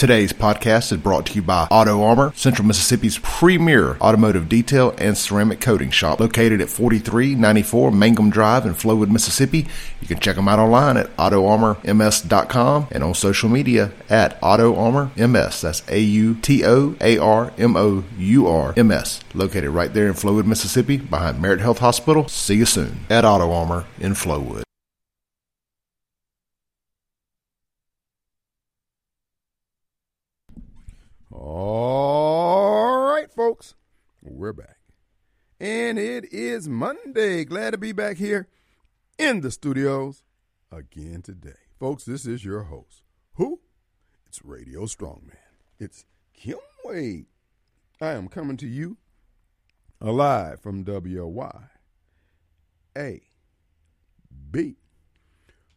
Today's podcast is brought to you by Auto Armour, Central Mississippi's premier automotive detail and ceramic coating shop, located at 4394 Mangum Drive in Flowood, Mississippi. You can check them out online at autoarmourms.com and on social media at autoarmorms. That's A U T O A R M O U R M S. Located right there in Flowood, Mississippi, behind Merit Health Hospital. See you soon at Auto Armour in Flowood. All right, folks, we're back. And it is Monday. Glad to be back here in the studios again today. Folks, this is your host. Who? It's Radio Strongman. It's Kim Wade. I am coming to you alive from WY. A. B.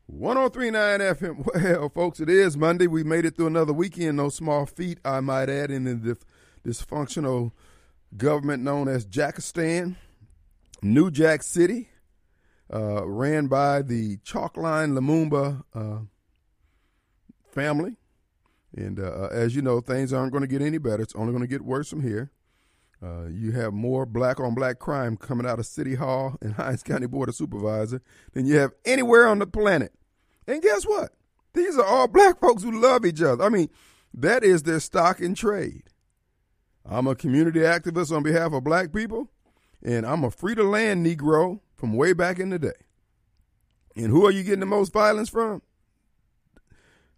1039 FM. Well, folks, it is Monday. We made it through another weekend. No small feat, I might add, in the dysfunctional government known as Jackistan, New Jack City, uh, ran by the Chalkline Lumumba uh, family. And uh, as you know, things aren't going to get any better. It's only going to get worse from here. Uh, you have more black on black crime coming out of City Hall and Hinds County Board of Supervisor than you have anywhere on the planet. And guess what? These are all black folks who love each other. I mean, that is their stock in trade. I'm a community activist on behalf of black people, and I'm a free to land Negro from way back in the day. And who are you getting the most violence from?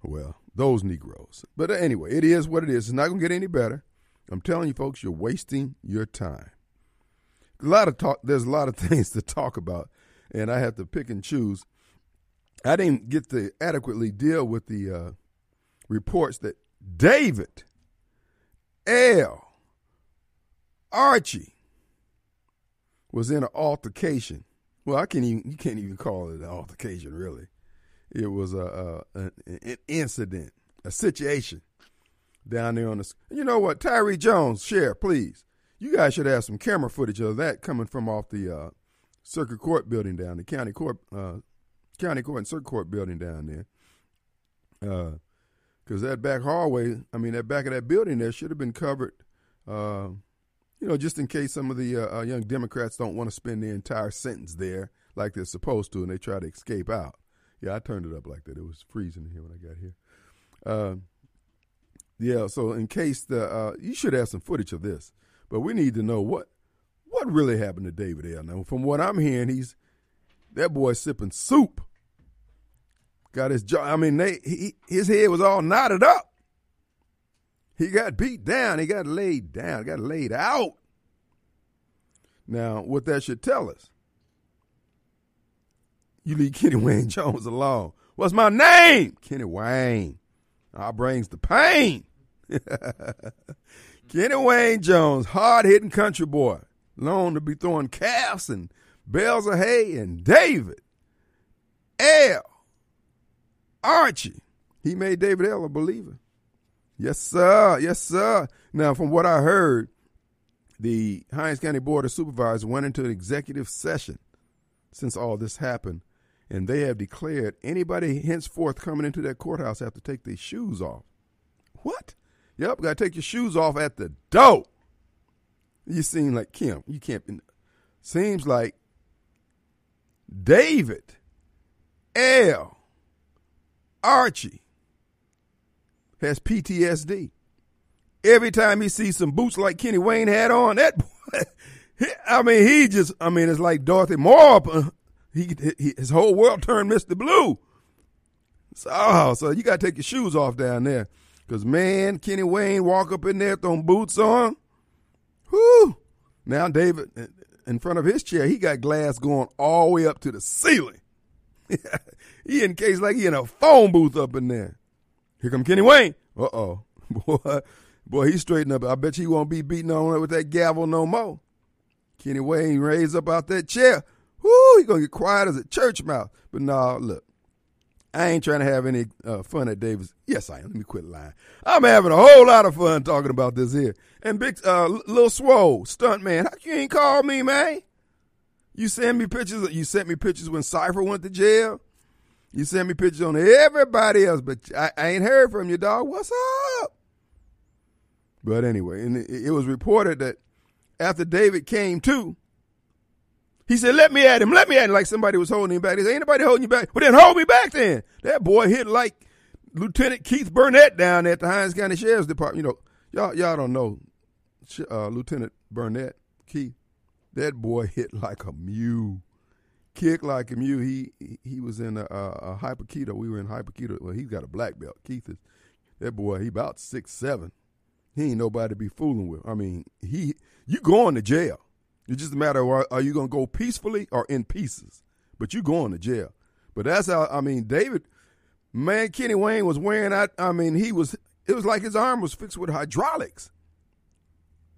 Well, those Negroes. But anyway, it is what it is. It's not going to get any better. I'm telling you, folks, you're wasting your time. A lot of talk. There's a lot of things to talk about, and I have to pick and choose. I didn't get to adequately deal with the uh, reports that David, L, Archie was in an altercation. Well, I can't even you can't even call it an altercation, really. It was a, a an, an incident, a situation down there on the. You know what, Tyree Jones, share please. You guys should have some camera footage of that coming from off the uh, circuit court building down the county court, uh, county court and circuit court building down there. Because uh, that back hallway, I mean, that back of that building there should have been covered. Uh, you know, just in case some of the uh, young Democrats don't want to spend the entire sentence there like they're supposed to, and they try to escape out. Yeah, I turned it up like that. It was freezing here when I got here. Uh, yeah, so in case the uh, you should have some footage of this, but we need to know what what really happened to David L. Now, from what I'm hearing, he's that boy sipping soup. Got his jaw. I mean, they, he, his head was all knotted up. He got beat down. He got laid down. Got laid out. Now, what that should tell us, you leave Kenny Wayne Jones alone. What's my name? Kenny Wayne. Our brings the pain. Kenny Wayne Jones, hard hitting country boy, known to be throwing calves and bales of hay, and David L. Archie. He made David L. a believer. Yes, sir. Yes, sir. Now, from what I heard, the Hinds County Board of Supervisors went into an executive session since all this happened, and they have declared anybody henceforth coming into that courthouse have to take their shoes off. What? Yep, got to take your shoes off at the door. You seem like Kim. You can't. Seems like David L. Archie has PTSD. Every time he sees some boots like Kenny Wayne had on, that boy, I mean, he just, I mean, it's like Dorothy Moore. He, he his whole world turned Mr. Blue. So, so you got to take your shoes off down there. Because, man, Kenny Wayne walk up in there throwing boots on. Whoo! Now, David, in front of his chair, he got glass going all the way up to the ceiling. he in case like he in a phone booth up in there. Here come Kenny Wayne. Uh oh. Boy, boy, he's straightened up. I bet you he won't be beating on with that gavel no more. Kenny Wayne raised up out that chair. Whoo, he gonna get quiet as a church mouse. But no, look. I ain't trying to have any uh, fun at Davis. Yes, I am. Let me quit lying. I'm having a whole lot of fun talking about this here. And big, uh, little swole stunt man, how you ain't call me, man? You send me pictures. You sent me pictures when Cipher went to jail. You send me pictures on everybody else, but I, I ain't heard from you, dog. What's up? But anyway, and it, it was reported that after David came to, he said, "Let me at him, let me at him," like somebody was holding him back. He said, "Ain't nobody holding you back." Well, then hold me back. Then that boy hit like Lieutenant Keith Burnett down at the Hinds County Sheriff's Department. You know, y'all y'all don't know uh, Lieutenant Burnett Keith. That boy hit like a mule, kick like a mule. He he was in a, a, a hapkido. We were in hapkido. Well, he's got a black belt. Keith is that boy. He about six seven. He ain't nobody to be fooling with. I mean, he you going to jail. It's just a matter of are, you going to go peacefully or in pieces. But you're going to jail. But that's how I mean, David. Man, Kenny Wayne was wearing out. I mean, he was. It was like his arm was fixed with hydraulics.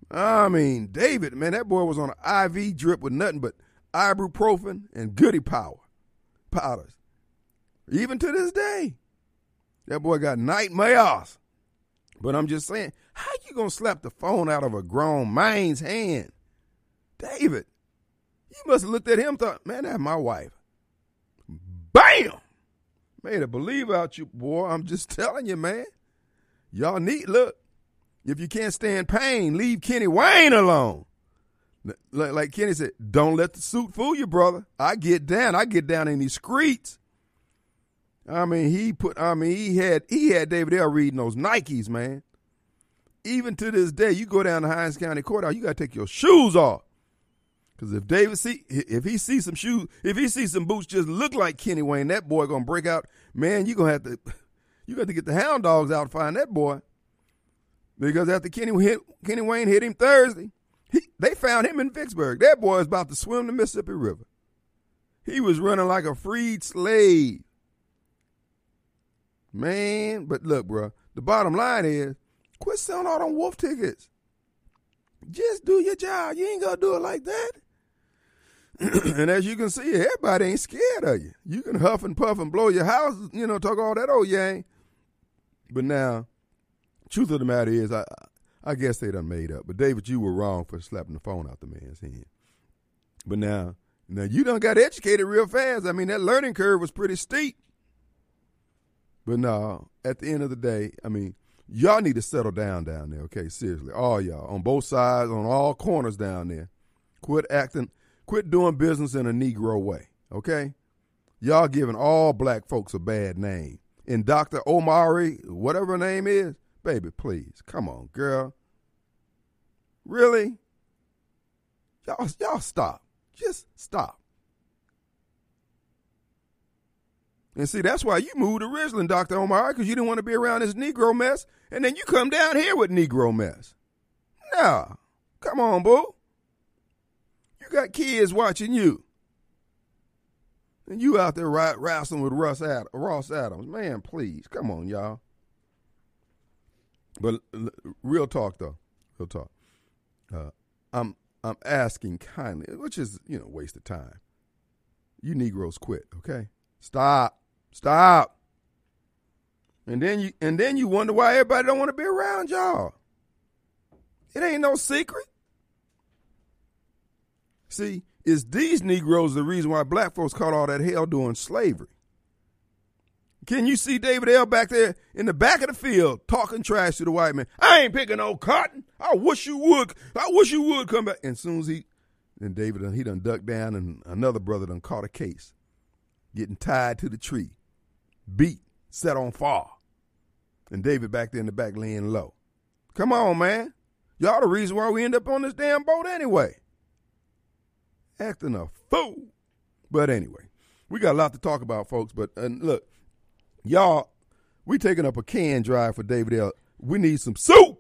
I mean, David, man, that boy was on an IV drip with nothing but ibuprofen and goody power powders. Even to this day, that boy got nightmares. But I'm just saying, how you gonna slap the phone out of a grown man's hand? David, you must have looked at him thought, man, that's my wife. Bam! Made a believe out you, boy. I'm just telling you, man. Y'all need look. If you can't stand pain, leave Kenny Wayne alone. Like Kenny said, don't let the suit fool you, brother. I get down. I get down in these streets. I mean, he put. I mean, he had he had David L. reading those Nikes, man. Even to this day, you go down to Hinds County Courthouse, you got to take your shoes off. Because if David see, if he sees some shoes, if he sees some boots just look like Kenny Wayne, that boy gonna break out. Man, you gonna have to, you got to get the hound dogs out to find that boy. Because after Kenny hit, Kenny Wayne hit him Thursday, he, they found him in Vicksburg. That boy is about to swim the Mississippi River. He was running like a freed slave. Man, but look, bro, the bottom line is quit selling all them wolf tickets. Just do your job. You ain't gonna do it like that. and as you can see, everybody ain't scared of you. You can huff and puff and blow your house, you know, talk all that old yang. But now, truth of the matter is, I I guess they done made up. But David, you were wrong for slapping the phone out the man's hand. But now, now you done got educated real fast. I mean, that learning curve was pretty steep. But no, at the end of the day, I mean, y'all need to settle down down there, okay? Seriously, all y'all on both sides, on all corners down there. Quit acting, quit doing business in a Negro way, okay? Y'all giving all black folks a bad name. And Dr. Omari, whatever her name is, baby, please, come on, girl. Really? Y'all, y'all stop. Just stop. And see, that's why you moved to Ridgeland, Dr. Omari, because you didn't want to be around this Negro mess. And then you come down here with Negro mess. Nah. Come on, boo. You got kids watching you. And you out there wrestling with Russ Ad- Ross Adams. Man, please. Come on, y'all. But real talk, though. Real talk. Uh, I'm I'm asking kindly, which is, you know, waste of time. You Negroes quit, okay? Stop. Stop. And then you and then you wonder why everybody don't want to be around y'all. It ain't no secret. See, it's these Negroes the reason why black folks caught all that hell doing slavery. Can you see David L back there in the back of the field talking trash to the white man? I ain't picking no cotton. I wish you would. I wish you would come back. And as soon as he, then David, he done ducked down and another brother done caught a case, getting tied to the tree beat, set on fire. And David back there in the back laying low. Come on, man. Y'all the reason why we end up on this damn boat anyway. Acting a fool. But anyway, we got a lot to talk about, folks. But and look, y'all, we taking up a can drive for David L. We need some soup.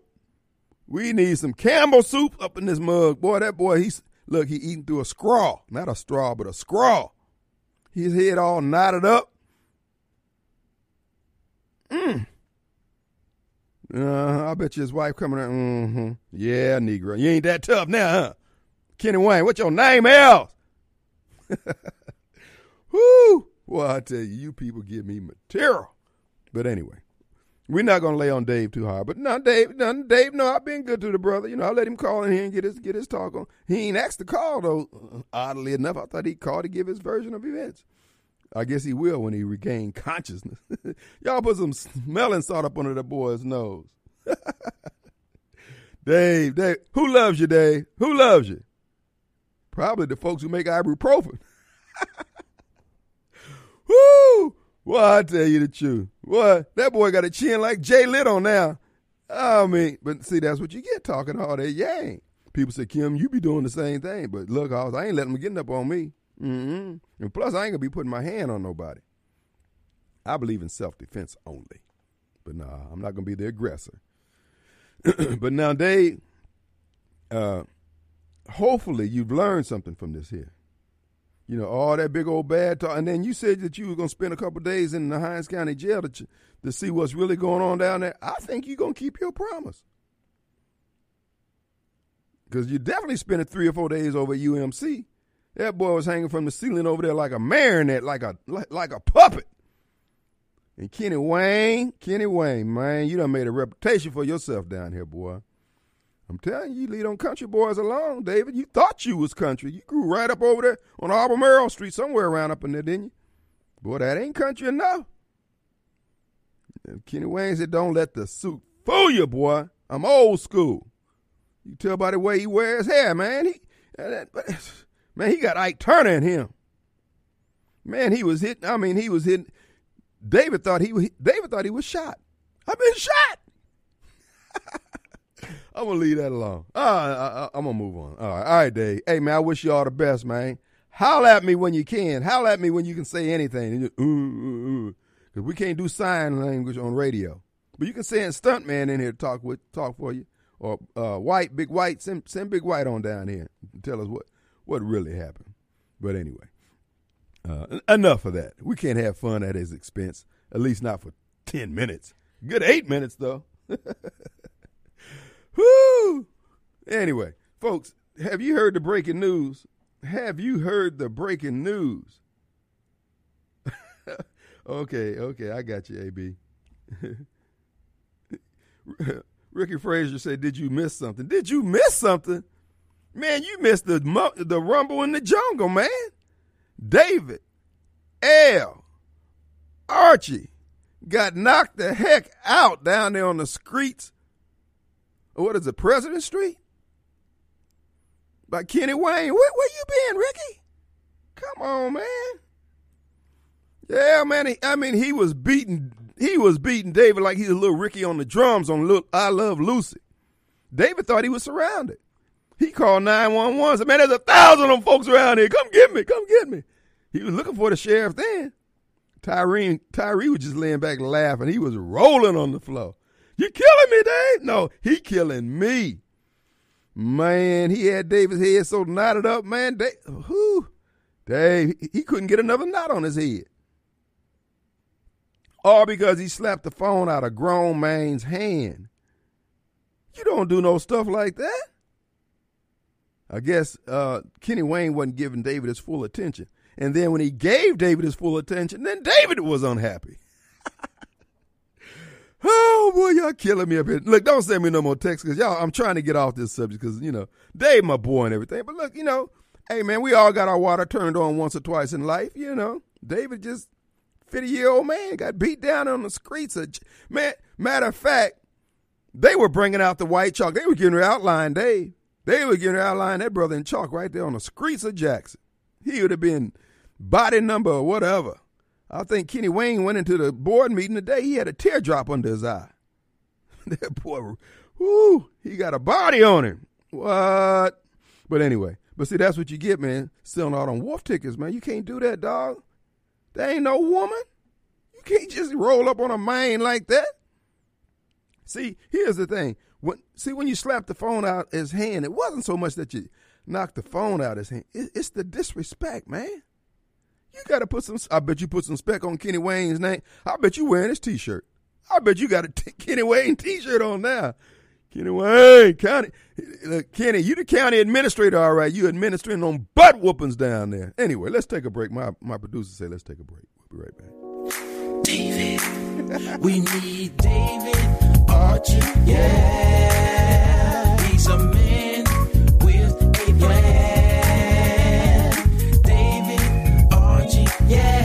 We need some Campbell soup up in this mug. Boy, that boy, he's look, he eating through a straw. Not a straw, but a straw. His head all knotted up. Mm. Uh, I bet you his wife coming out. Mm-hmm. Yeah, Negro. You ain't that tough now, huh? Kenny Wayne, what's your name else? Whoo! Well, I tell you, you people give me material. But anyway, we're not gonna lay on Dave too hard. But no, Dave, no, Dave, no, I've been good to the brother. You know, I let him call in here and get his get his talk on. He ain't asked to call though. Uh, oddly enough, I thought he called to give his version of events. I guess he will when he regain consciousness. Y'all put some smelling salt up under that boy's nose. Dave, Dave, who loves you, Dave? Who loves you? Probably the folks who make ibuprofen. Woo! Well, I tell you the truth. What? That boy got a chin like Jay Little now. I mean, but see, that's what you get talking all that yang. People say, Kim, you be doing the same thing. But look, I was, I ain't letting them getting up on me. Mm-hmm. And plus, I ain't gonna be putting my hand on nobody. I believe in self defense only. But nah, I'm not gonna be the aggressor. but now, Dave, uh, hopefully you've learned something from this here. You know, all that big old bad talk. And then you said that you were going to spend a couple days in the Hinds County jail to, to see what's really going on down there. I think you're going to keep your promise. Because you definitely spent three or four days over at UMC. That boy was hanging from the ceiling over there like a marionette, like a like, like a puppet. And Kenny Wayne, Kenny Wayne, man, you done made a reputation for yourself down here, boy. I'm telling you, you lead on country boys alone, David. You thought you was country. You grew right up over there on Albemarle Street, somewhere around up in there, didn't you? Boy, that ain't country enough. And Kenny Wayne said, don't let the suit fool you, boy. I'm old school. You tell by the way he wears hair, man. He, man, he got Ike Turner in him. Man, he was hitting. I mean, he was hitting. David thought he was. David thought he was shot. I've been shot. I'm gonna leave that alone. Uh, I, am gonna move on. All right, all right, Dave. Hey man, I wish you all the best, man. Howl at me when you can. Howl at me when you can say anything. Just, ooh, Cause we can't do sign language on radio, but you can send stuntman in here to talk with, talk for you, or uh, white, big white. Send, send big white on down here and tell us what what really happened. But anyway, uh, enough of that. We can't have fun at his expense. At least not for ten minutes. Good eight minutes though. Whoo! Anyway, folks, have you heard the breaking news? Have you heard the breaking news? okay, okay, I got you, AB. Ricky Frazier said, "Did you miss something? Did you miss something? Man, you missed the the rumble in the jungle, man. David, L, Archie got knocked the heck out down there on the streets what is it, President Street? By Kenny Wayne. Where, where you been, Ricky? Come on, man. Yeah, man. He, I mean, he was beating. He was beating David like he's a little Ricky on the drums on little I Love Lucy. David thought he was surrounded. He called 911. Said, man, there's a thousand of them folks around here. Come get me. Come get me. He was looking for the sheriff then. Tyree, Tyree was just laying back laughing. He was rolling on the floor. You killing me, Dave? No, he killing me. Man, he had David's head so knotted up, man. Dave, Dave, he couldn't get another knot on his head. All because he slapped the phone out of grown man's hand. You don't do no stuff like that. I guess uh, Kenny Wayne wasn't giving David his full attention. And then when he gave David his full attention, then David was unhappy. Oh boy, y'all killing me up here. Look, don't send me no more texts because y'all. I'm trying to get off this subject because you know Dave, my boy, and everything. But look, you know, hey man, we all got our water turned on once or twice in life. You know, David just 50 year old man got beat down on the streets. Of, man, matter of fact, they were bringing out the white chalk. They were getting to outline Dave. They were getting to outline that brother in chalk right there on the streets of Jackson. He would have been body number or whatever. I think Kenny Wayne went into the board meeting today. He had a teardrop under his eye. that boy, whoo, he got a body on him. What? But anyway, but see, that's what you get, man. Selling out on wolf tickets, man. You can't do that, dog. There ain't no woman. You can't just roll up on a man like that. See, here's the thing. When see when you slap the phone out his hand, it wasn't so much that you knocked the phone out his hand. It, it's the disrespect, man. You got to put some. I bet you put some spec on Kenny Wayne's name. I bet you wearing his T-shirt. I bet you got a t- Kenny Wayne T-shirt on now. Kenny Wayne County. Kenny, you the county administrator, all right. You administering on butt whoopings down there. Anyway, let's take a break. My my producer say let's take a break. We'll be right back. David, we need David Archie. Yeah, he's a man Yeah.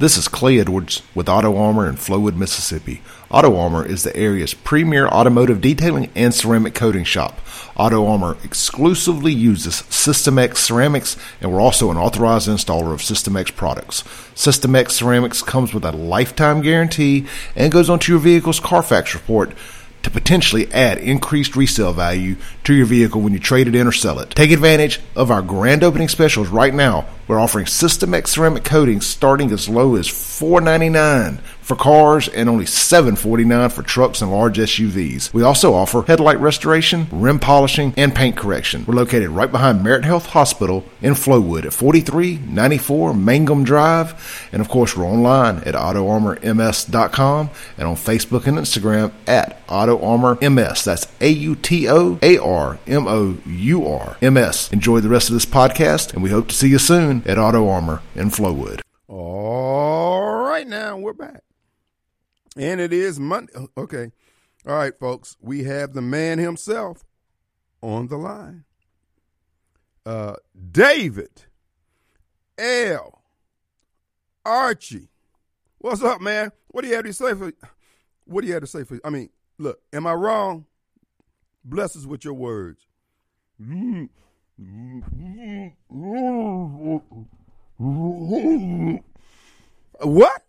This is Clay Edwards with Auto Armour in Flowood, Mississippi. Auto Armour is the area's premier automotive detailing and ceramic coating shop. Auto Armour exclusively uses System X ceramics, and we're also an authorized installer of System X products. System X ceramics comes with a lifetime guarantee and goes onto your vehicle's Carfax report to potentially add increased resale value to your vehicle when you trade it in or sell it. Take advantage of our grand opening specials right now. We're offering System X ceramic coatings starting as low as $4.99 for cars and only $7.49 for trucks and large SUVs. We also offer headlight restoration, rim polishing, and paint correction. We're located right behind Merit Health Hospital in Flowood at 4394 Mangum Drive. And of course, we're online at AutoArmourMS.com and on Facebook and Instagram at AutoArmorMS. That's A U T O A R M O U R M S. Enjoy the rest of this podcast, and we hope to see you soon at Auto Armour in Flowood. All right, now we're back. And it is Monday. Okay. All right, folks. We have the man himself on the line. Uh, David L. Archie. What's up, man? What do you have to say for what do you have to say for I mean, look, am I wrong? Bless us with your words. What?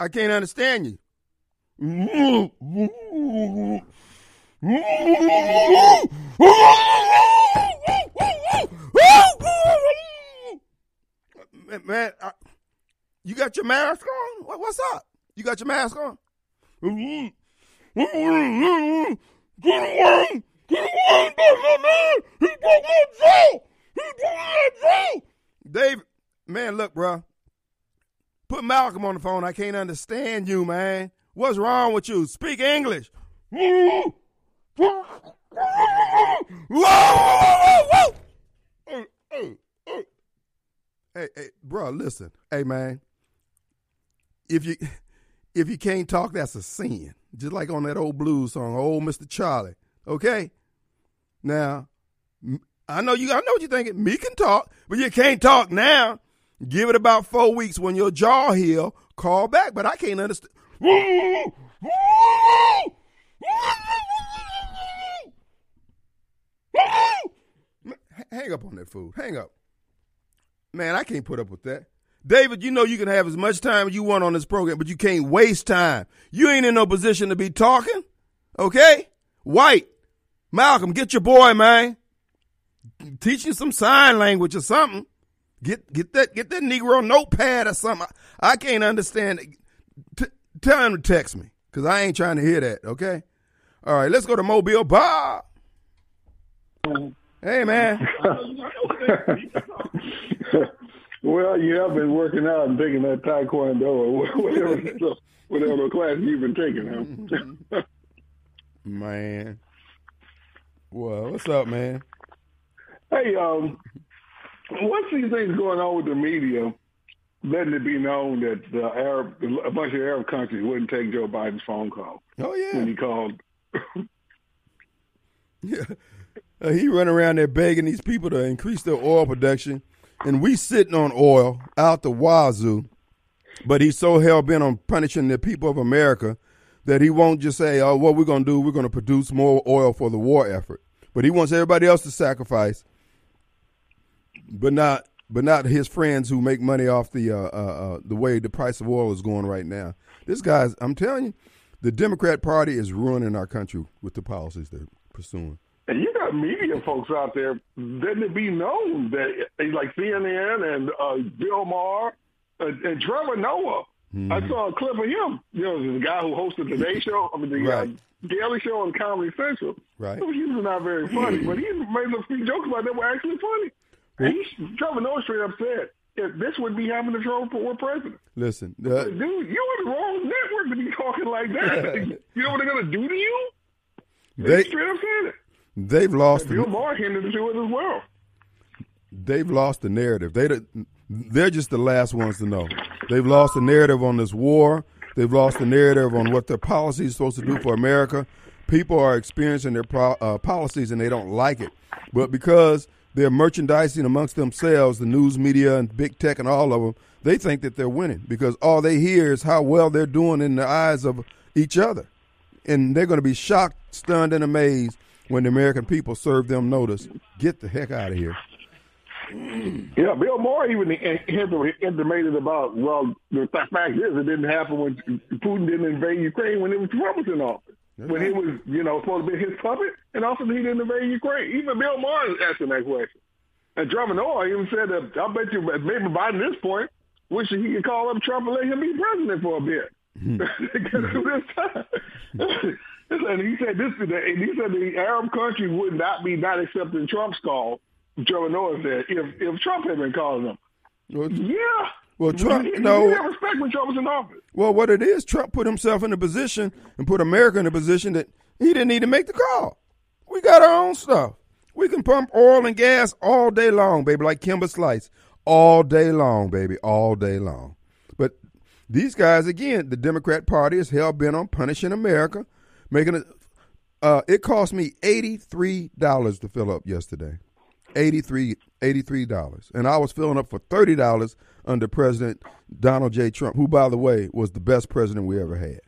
I can't understand you. Man, I- you got your mask on? What, what's up? You got your mask on? Dave, man, look, bro. Put Malcolm on the phone. I can't understand you, man. What's wrong with you? Speak English. Hey, hey, bro, listen. Hey, man. If you if you can't talk, that's a sin. Just like on that old blues song, old Mr. Charlie. Okay? Now, I know you I know what you're thinking. Me can talk, but you can't talk now. Give it about four weeks when your jaw heal. Call back, but I can't understand. Hang up on that fool. Hang up. Man, I can't put up with that. David, you know you can have as much time as you want on this program, but you can't waste time. You ain't in no position to be talking. Okay? White, Malcolm, get your boy, man. Teach you some sign language or something. Get get that get that Negro notepad or something. I, I can't understand. it. T- tell him to text me because I ain't trying to hear that. Okay. All right, let's go to Mobile Bob. Hey man. well, you have been working out and taking that taekwondo or whatever, whatever class you've been taking. Huh? Man. Well, what's up, man? hey, um, what's these things going on with the media? Letting it be known that the Arab, a bunch of Arab countries wouldn't take Joe Biden's phone call Oh yeah, when he called. Yeah. Uh, he run around there begging these people to increase their oil production, and we sitting on oil out the wazoo. But he's so hell bent on punishing the people of America that he won't just say, "Oh, what we're gonna do? We're gonna produce more oil for the war effort." But he wants everybody else to sacrifice, but not but not his friends who make money off the uh, uh, uh, the way the price of oil is going right now. This guy's, I'm telling you, the Democrat Party is ruining our country with the policies they're pursuing. And you got media folks out there letting it be known that, like CNN and uh, Bill Maher and, and Trevor Noah. I saw a clip of him. You know, the guy who hosted the Today Show, I mean, the Right. uh, Daily Show on Comedy Central. Right. He was not very funny, but he made a few jokes about that were actually funny. And he, Trevor Noah straight up said, if this would be happening to Trump for president. Listen, uh, Dude, you're on the wrong network to be talking like that. you know what they're going to do to you? they straight up said it. they've lost Bill the, Maher hinted to it as well. they've lost the narrative. They they're just the last ones to know. They've lost the narrative on this war. They've lost the narrative on what their policy is supposed to do for America. people are experiencing their pro, uh, policies and they don't like it. But because they're merchandising amongst themselves, the news media and big tech and all of them, they think that they're winning because all they hear is how well they're doing in the eyes of each other. And they're going to be shocked, stunned, and amazed when the American people serve them notice. Get the heck out of here. Yeah, Bill Maher even intimated about, well, the fact is it didn't happen when Putin didn't invade Ukraine when it was Trump was in office. When he was, you know, supposed to be his puppet, and also he didn't invade Ukraine. Even Bill Maher is asking that question. And Trevor Noah even said that, I bet you, maybe Biden at this point, wishing he could call up Trump and let him be president for a bit. Hmm. This hmm. time. and he said this today, and he said the Arab country would not be not accepting Trump's call. Trevor Noah said if if Trump had been calling them, Well, yeah. Well, Trump- he, no. he had respect when Trump was in office. Well, what it is, Trump put himself in a position and put America in a position that he didn't need to make the call. We got our own stuff. We can pump oil and gas all day long, baby, like Kimber Slice. All day long, baby, all day long. But these guys, again, the Democrat Party is hell bent on punishing America, making it. Uh, it cost me eighty three dollars to fill up yesterday. 83 dollars, and I was filling up for thirty dollars under President Donald J. Trump, who, by the way, was the best president we ever had.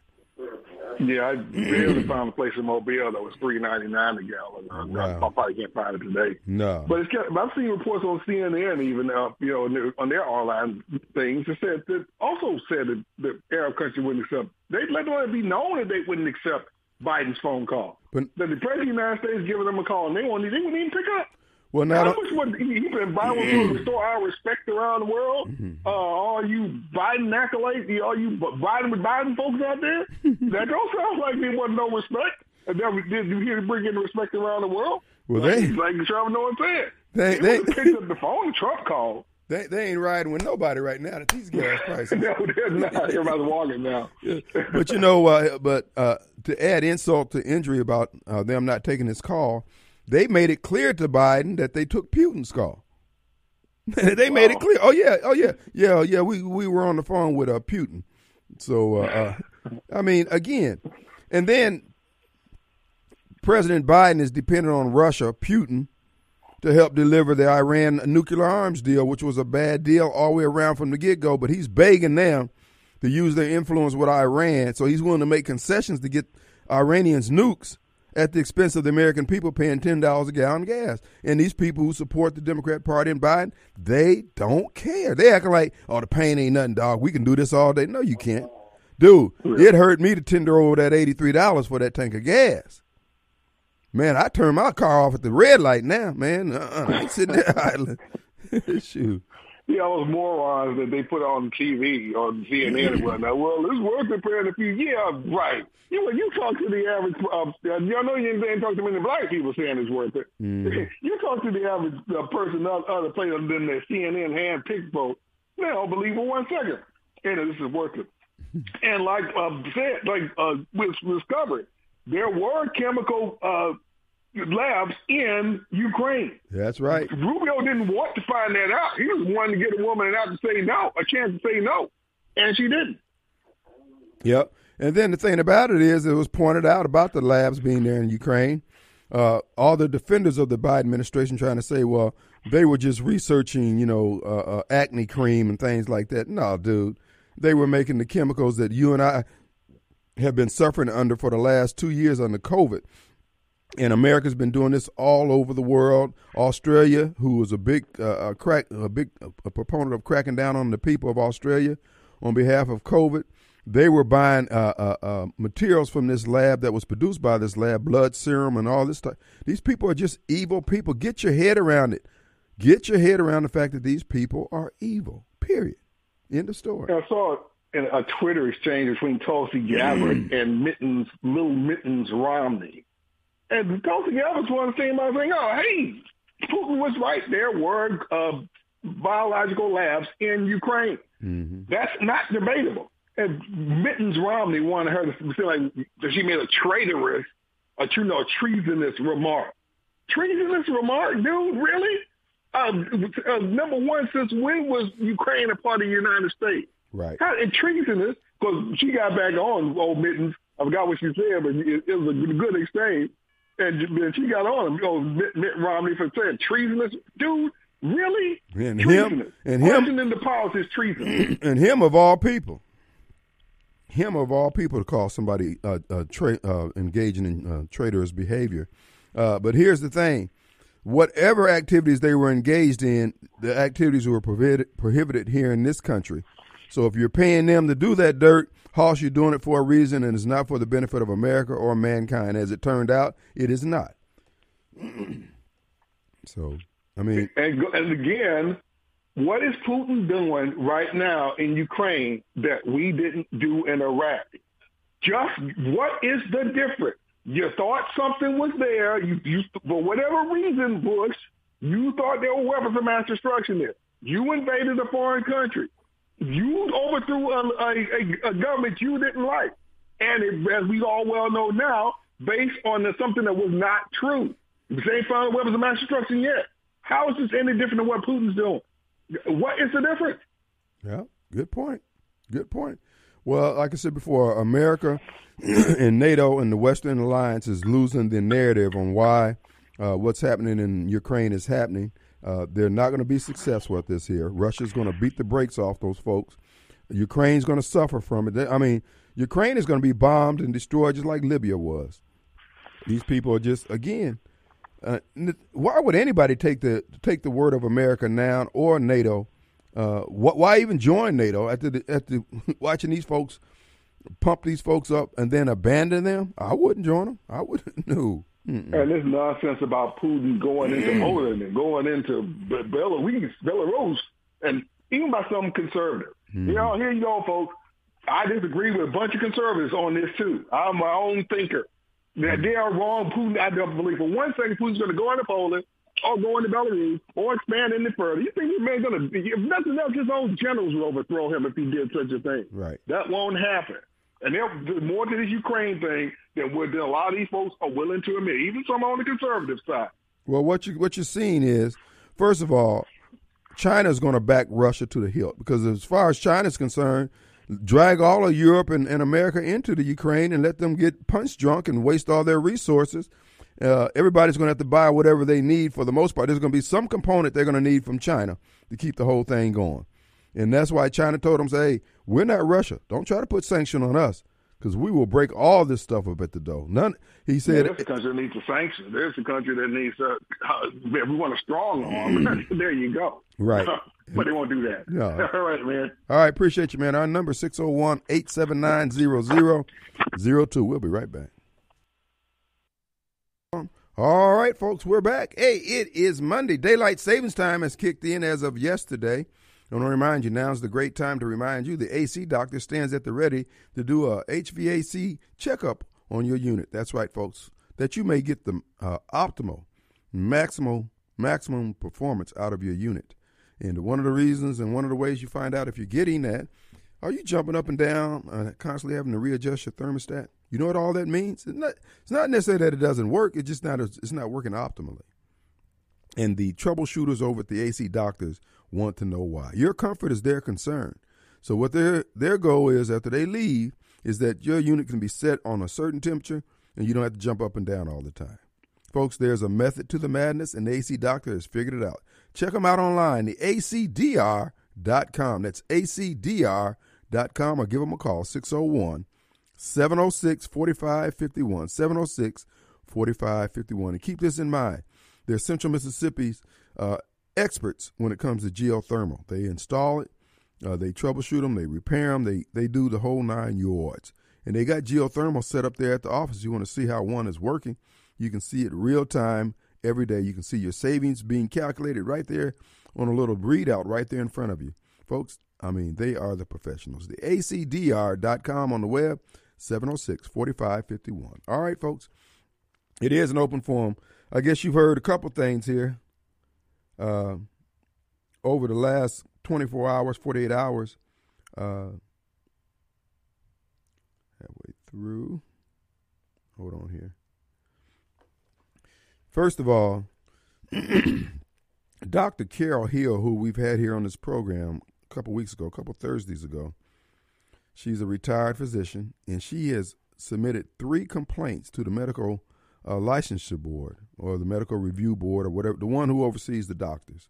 Yeah, I barely found a place in Mobile that was three ninety nine a gallon. Uh, Wow. I probably can't find it today. No, But it's kept, I've seen reports on CNN even, uh, you know, on their, on their online things that said that also said that the Arab country wouldn't accept. They let it be known that they wouldn't accept Biden's phone call. But- that the president of the United States giving them a call and they won't, they wouldn't even pick up. Well, How now much would he, he been Biden to restore our respect around the world? Mm-hmm. Uh, all you Biden acolytes, all you Biden with Biden folks out there, that don't sound like there wasn't no respect. And then we did you hear bring in respect around the world? Well, like, they- like Trevor Noah said, They- they, they- picked up the phone. Trump called. they they ain't riding with nobody right now at these gas prices. no, they're not. Everybody's walking now. but you know, uh, but uh, to add insult to injury about uh, them not taking this call, they made it clear to Biden that they took Putin's call. they made it clear. Oh yeah, oh yeah, yeah, yeah. We we were on the phone with uh, Putin. So uh, uh, I mean, again, and then President Biden is dependent on Russia, Putin, to help deliver the Iran nuclear arms deal, which was a bad deal all the way around from the get go. But he's begging them to use their influence with Iran, so he's willing to make concessions to get Iranians nukes at the expense of the American people paying ten dollars a gallon gas. And these people who support the Democrat Party and Biden, they don't care. They acting like, oh, the pain ain't nothing, dog. We can do this all day. No, you can't, dude. It hurt me to tender over that eighty three dollars for that tank of gas. Man, I turn my car off at the red light now, man. Uh-uh, I ain't sitting there idling. Shoot. Yeah, those morons that they put on TV on CNN and whatnot. Well, it's worth it paying a few. Yeah, right. You when you talk to the average, uh, you know you ain't talk to many black people saying it's worth it. you talk to the average uh, person, other, other place other than the CNN hand picked vote, they don't believe for one second. And this is worth it. and like uh, said, like uh, we discovered, there were chemical uh, labs in Ukraine. That's right. Rubio didn't want to find that out. He was wanting to get a woman out to say no, a chance to say no, and she didn't. Yep. And then the thing about it is, it was pointed out about the labs being there in Ukraine. Uh, all the defenders of the Biden administration trying to say, well, they were just researching, you know, uh, uh, acne cream and things like that. No, dude, they were making the chemicals that you and I have been suffering under for the last two years under COVID. And America's been doing this all over the world. Australia, who was a big uh, a crack, a big a proponent of cracking down on the people of Australia on behalf of COVID, they were buying uh, uh, uh, materials from this lab that was produced by this lab, blood serum and all this stuff. These people are just evil people. Get your head around it. Get your head around the fact that these people are evil. Period. End of story. I saw in a Twitter exchange between Tulsi Gabbard and Mittens, Little Mittens Romney. And Tulsi Gabbard's one thing about saying, oh, hey, Putin was right. There were uh, biological labs in Ukraine. That's not debatable. And Mittens Romney wanted her to feel like that she made a traitorous, a you know, treasonous remark. Treasonous remark, dude? Really? Um, uh, number one, since when was Ukraine a part of the United States? Right. How and treasonous because she got back on old mittens I forgot what she said, but it, it was a good exchange. And then she got on him, you know, Mitt, Mitt Romney for saying treasonous. Dude, really? And treasonous. him, and him, Questioning the policy is treason. and him of all people, him of all people to call somebody uh, uh, tra- uh, engaging in uh, traitorous behavior. Uh, but here's the thing: whatever activities they were engaged in, the activities were prohibited, prohibited here in this country. So if you're paying them to do that dirt, Hoss, you're doing it for a reason, and it's not for the benefit of America or mankind. As it turned out, it is not. so, I mean, And, and again, what is Putin doing right now in Ukraine that we didn't do in Iraq? Just what is the difference? You thought something was there. You, you, for whatever reason, Bush, you thought there were weapons of mass destruction there. You invaded a foreign country. You overthrew a, a, a, government you didn't like. And it, as we all well know now, based on the, something that was not true. They ain't found weapons of mass destruction yet. How is this any different than what Putin's doing? What is the difference? Yeah, good point. Good point. Well, like I said before, America and NATO and the Western Alliance is losing the narrative on why uh, what's happening in Ukraine is happening. Uh, they're not going to be successful at this here. Russia's going to beat the brakes off those folks. Ukraine's going to suffer from it. They- I mean, Ukraine is going to be bombed and destroyed just like Libya was. These people are just again. Uh, why would anybody take the take the word of America now or NATO? Uh, wh- why even join NATO after the, after watching these folks pump these folks up and then abandon them? I wouldn't join them. I wouldn't. No. Mm-mm. And this nonsense about Putin going into mm. Poland and going into Be- Belarus, Belarus, and even by some conservatives. Mm. You know, here you go, folks. I disagree with a bunch of conservatives on this too. I'm my own thinker. That mm. they are wrong. Putin, I don't believe for one second Putin's going to go into Poland or go into Belarus or expand any further. You think this man's going to, if nothing else, his own generals will overthrow him if he did such a thing. Right. That won't happen. And there's more to this Ukraine thing than what a lot of these folks are willing to admit, even some on the conservative side. Well, what you what you're seeing is, first of all, China's going to back Russia to the hilt because as far as China's concerned, drag all of Europe and, and America into the Ukraine and let them get punch drunk and waste all their resources. Uh, everybody's going to have to buy whatever they need for the most part. There's going to be some component they're going to need from China to keep the whole thing going. And that's why China told them, say, hey, we're not Russia. Don't try to put sanction on us because we will break all this stuff up at the door. None. He said, This country needs a sanction. There's a country that needs a, uh, we want a strong arm. there you go. Right. but they won't do that. All right, man. All right, appreciate you, man. Our number 601 879 0002. We'll be right back. All right, folks, we're back. Hey, it is Monday. Daylight savings time has kicked in as of yesterday. I want to remind you now's the great time to remind you the AC doctor stands at the ready to do a HVAC checkup on your unit. That's right, folks, that you may get the uh, optimal, maximal, maximum performance out of your unit. And one of the reasons and one of the ways you find out if you're getting that, are you jumping up and down, uh, constantly having to readjust your thermostat? You know what all that means? It's not, it's not necessarily that it doesn't work. It's just not it's not working optimally. And the troubleshooters over at the AC doctors want to know why. Your comfort is their concern. So what their their goal is after they leave is that your unit can be set on a certain temperature and you don't have to jump up and down all the time. Folks, there's a method to the madness, and the AC Doctor has figured it out. Check them out online, the acdr.com. That's acdr.com, or give them a call, 601 706 4551. 706 4551. And keep this in mind they're Central Mississippi's uh, experts when it comes to geothermal. They install it, uh, they troubleshoot them, they repair them, they, they do the whole nine yards. And they got geothermal set up there at the office. You want to see how one is working. You can see it real time every day. You can see your savings being calculated right there on a little readout right there in front of you. Folks, I mean, they are the professionals. The acdr.com on the web, 706 4551. All right, folks. It is an open forum. I guess you've heard a couple things here uh, over the last 24 hours, 48 hours. Uh, halfway through. Hold on here. First of all, Dr. Carol Hill, who we've had here on this program a couple weeks ago, a couple Thursdays ago, she's a retired physician, and she has submitted three complaints to the medical uh, licensure board or the medical review board or whatever, the one who oversees the doctors.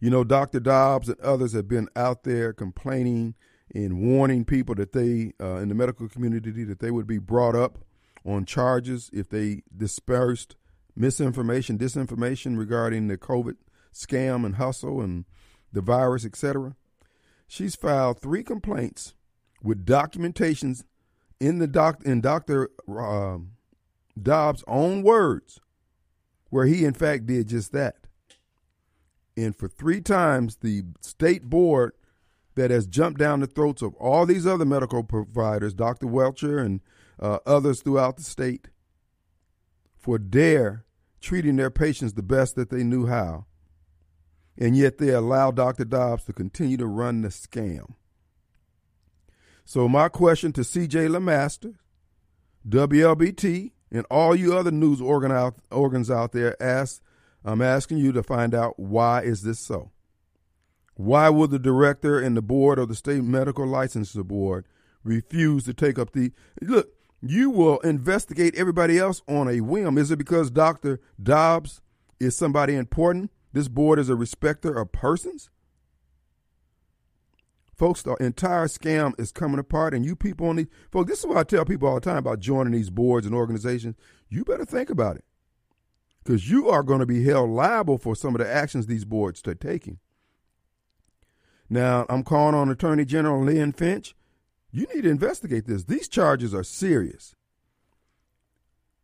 You know, Dr. Dobbs and others have been out there complaining and warning people that they, uh, in the medical community, that they would be brought up on charges if they dispersed misinformation, disinformation regarding the COVID scam and hustle and the virus, etc. She's filed three complaints with documentations in the doc in Dr. Uh, Dobbs' own words, where he in fact did just that. And for three times, the state board that has jumped down the throats of all these other medical providers, Dr. Welcher and uh, others throughout the state, for dare treating their patients the best that they knew how. And yet they allow Dr. Dobbs to continue to run the scam. So, my question to CJ LeMaster, WLBT, and all you other news organ out, organs out there, ask, I'm asking you to find out why is this so? Why will the director and the board of the state medical licensure board refuse to take up the look? You will investigate everybody else on a whim. Is it because Dr. Dobbs is somebody important? This board is a respecter of persons? Folks, the entire scam is coming apart, and you people on these folks, this is what I tell people all the time about joining these boards and organizations. You better think about it. Because you are going to be held liable for some of the actions these boards are taking. Now, I'm calling on Attorney General Lynn Fitch. You need to investigate this. These charges are serious.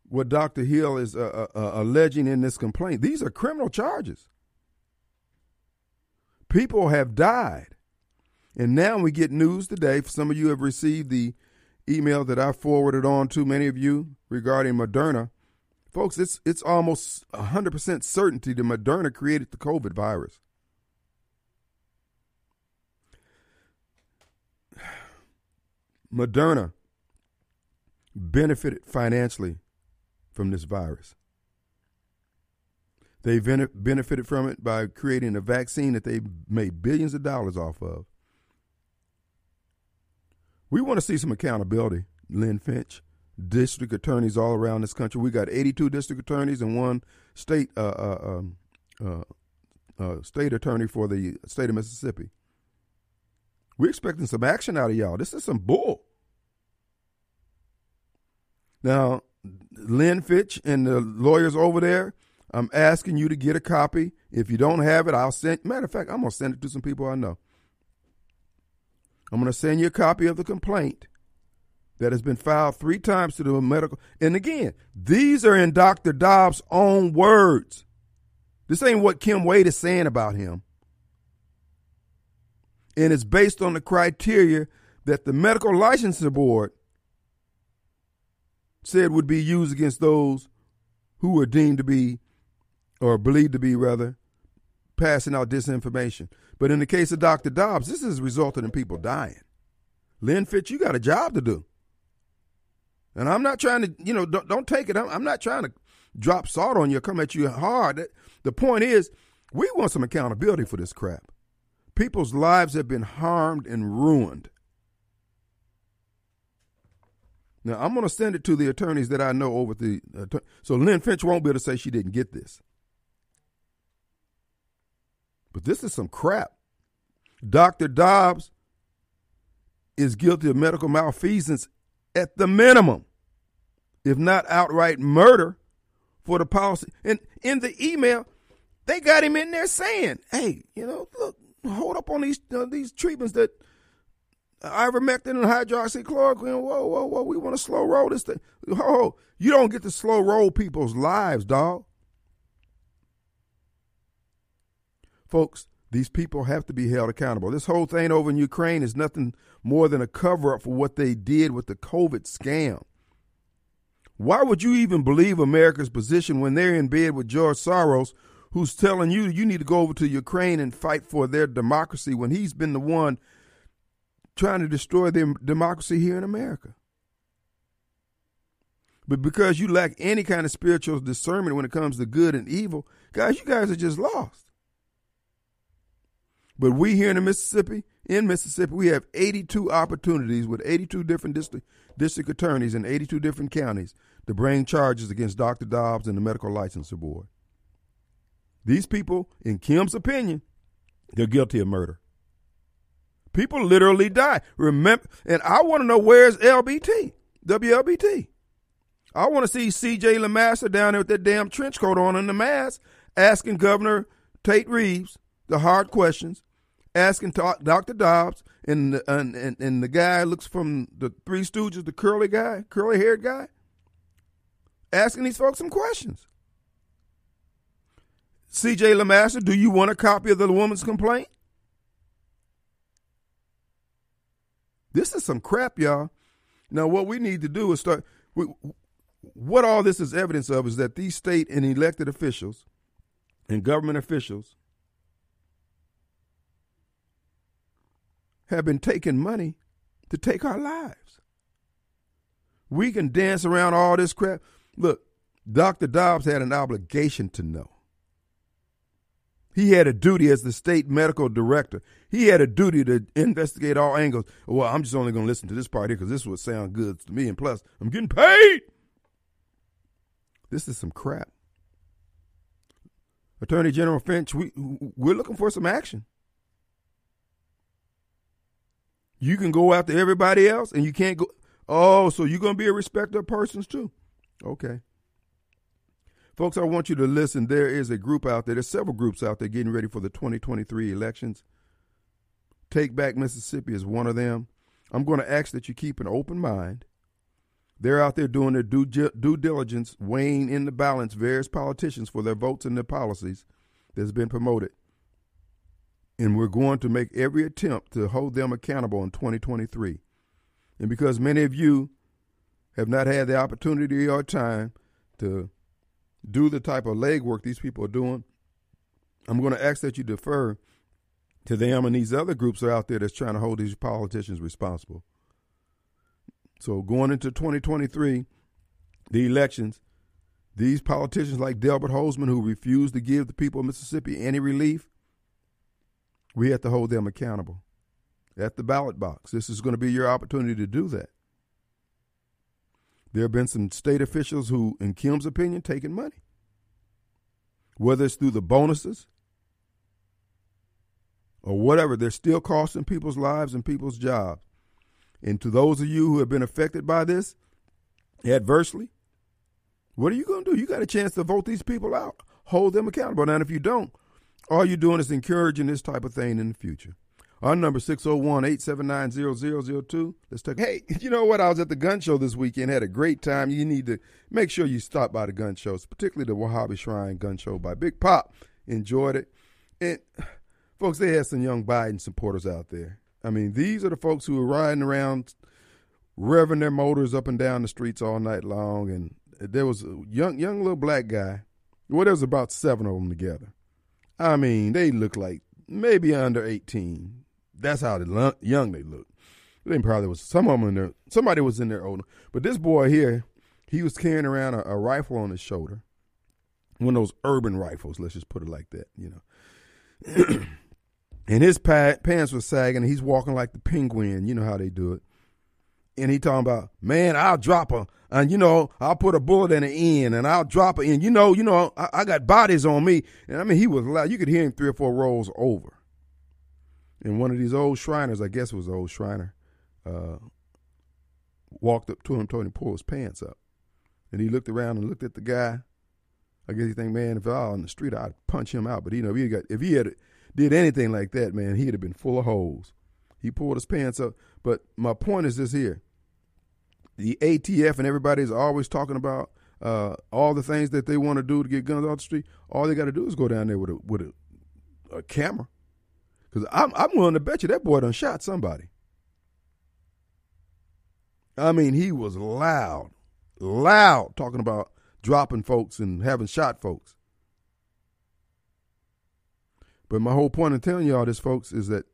What Dr. Hill is uh, uh, uh, alleging in this complaint, these are criminal charges. People have died. And now we get news today. Some of you have received the email that I forwarded on to many of you regarding Moderna. Folks, it's it's almost 100% certainty that Moderna created the COVID virus. Moderna benefited financially from this virus. They benefited from it by creating a vaccine that they made billions of dollars off of. We want to see some accountability, Lynn Fitch. District attorneys all around this country. We got 82 district attorneys and one state uh, uh, um, uh, uh, state attorney for the state of Mississippi. We're expecting some action out of y'all. This is some bull. Now, Lynn Fitch and the lawyers over there, I'm asking you to get a copy. If you don't have it, I'll send. Matter of fact, I'm gonna send it to some people I know. I'm going to send you a copy of the complaint that has been filed three times to the medical. And again, these are in Dr. Dobbs' own words. This ain't what Kim Wade is saying about him. And it's based on the criteria that the medical licensing board said would be used against those who were deemed to be, or believed to be rather, passing out disinformation. But in the case of Dr. Dobbs, this has resulted in people dying. Lynn Fitch, you got a job to do. And I'm not trying to, you know, don't, don't take it. I'm, I'm, not trying to drop salt on you, come at you hard. The point is, we want some accountability for this crap. People's lives have been harmed and ruined. Now, I'm going to send it to the attorneys that I know over the. Uh, so Lynn Fitch won't be able to say she didn't get this. But this is some crap. Dr. Dobbs is guilty of medical malfeasance at the minimum, if not outright murder for the policy. And in the email, they got him in there saying, "Hey, you know, look, hold up on these uh, these treatments that ivermectin and hydroxychloroquine. Whoa, whoa, whoa, we want to slow roll this thing. Oh, you don't get to slow roll people's lives, dog. Folks, these people have to be held accountable. This whole thing over in Ukraine is nothing more than a cover up for what they did with the COVID scam. Why would you even believe America's position when they're in bed with George Soros, who's telling you you need to go over to Ukraine and fight for their democracy when he's been the one trying to destroy their democracy here in America? But because you lack any kind of spiritual discernment when it comes to good and evil, guys, you guys are just lost. But we here in Mississippi, in Mississippi, we have 82 opportunities with 82 different district, district attorneys in 82 different counties to bring charges against Dr. Dobbs and the Medical Licensure Board. These people, in Kim's opinion, they're guilty of murder. People literally die. Remember, and I want to know where's LBT, WLBT. I want to see C.J. LeMaster down there with that damn trench coat on and the mask, asking Governor Tate Reeves the hard questions, asking Dr. Dobbs and the, and, and, and the guy looks from the Three Stooges, the curly guy, curly haired guy, asking these folks some questions. C.J. LeMaster, do you want a copy of the woman's complaint? This is some crap, y'all. Now, what we need to do is start. We, what all this is evidence of is that these state and elected officials and government officials have been taking money to take our lives. We can dance around all this crap. Look, Dr. Dobbs had an obligation to know. He had a duty as the state medical director. He had a duty to investigate all angles. Well, I'm just only going to listen to this part here because this would sound good to me. And plus, I'm getting paid. This is some crap. Attorney General Fitch, we, we're looking for some action. You can go after everybody else and you can't go. Oh, so you're going to be a respecter of persons too? Okay. Folks, I want you to listen. There is a group out there, there's several groups out there getting ready for the 2023 elections. Take Back Mississippi is one of them. I'm going to ask that you keep an open mind. They're out there doing their due, due diligence, weighing in the balance various politicians for their votes and their policies that's been promoted. And we're going to make every attempt to hold them accountable in 2023. And because many of you have not had the opportunity or time to do the type of legwork these people are doing, I'm going to ask that you defer to them and these other groups are out there that's trying to hold these politicians responsible. So going into 2023, the elections, these politicians like Delbert Hosemann who refused to give the people of Mississippi any relief, we have to hold them accountable at the ballot box. This is going to be your opportunity to do that. There have been some state officials who, in Kim's opinion, taken money. Whether it's through the bonuses or whatever, they're still costing people's lives and people's jobs. And to those of you who have been affected by this adversely, what are you going to do? You got a chance to vote these people out, hold them accountable. Now, if you don't, all you're doing is encouraging this type of thing in the future. Our number 601-879-0002. Let's take Hey, you know what? I was at the gun show this weekend, had a great time. You need to make sure you stop by the gun shows, particularly the Wahabi Shrine gun show by Big Pop. Enjoyed it. And folks, they had some young Biden supporters out there. I mean, these are the folks who are riding around revving their motors up and down the streets all night long and there was a young young little black guy. Well, there was about seven of them together. I mean, they look like maybe under 18. That's how young they look. They probably was some of them in there. Somebody was in there older, but this boy here, he was carrying around a, a rifle on his shoulder, one of those urban rifles. Let's just put it like that, you know. and his pa- pants were sagging. he's walking like the penguin. You know how they do it. And he talking about, man, I'll drop a, and you know, I'll put a bullet in the end, and I'll drop it in. You know, you know, I, I got bodies on me, and I mean, he was loud. You could hear him three or four rows over. And one of these old Shriners, I guess it was an old Shriner, uh, walked up to him, told him to pull his pants up, and he looked around and looked at the guy. I guess he think, man, if I was on the street, I'd punch him out. But you know, if he got, if he had did anything like that, man, he'd have been full of holes. He pulled his pants up. But my point is this here the ATF and everybody is always talking about uh, all the things that they want to do to get guns off the street. All they got to do is go down there with a with a, a camera. Because I'm I'm willing to bet you that boy done shot somebody. I mean, he was loud, loud talking about dropping folks and having shot folks. But my whole point in telling you all this, folks, is that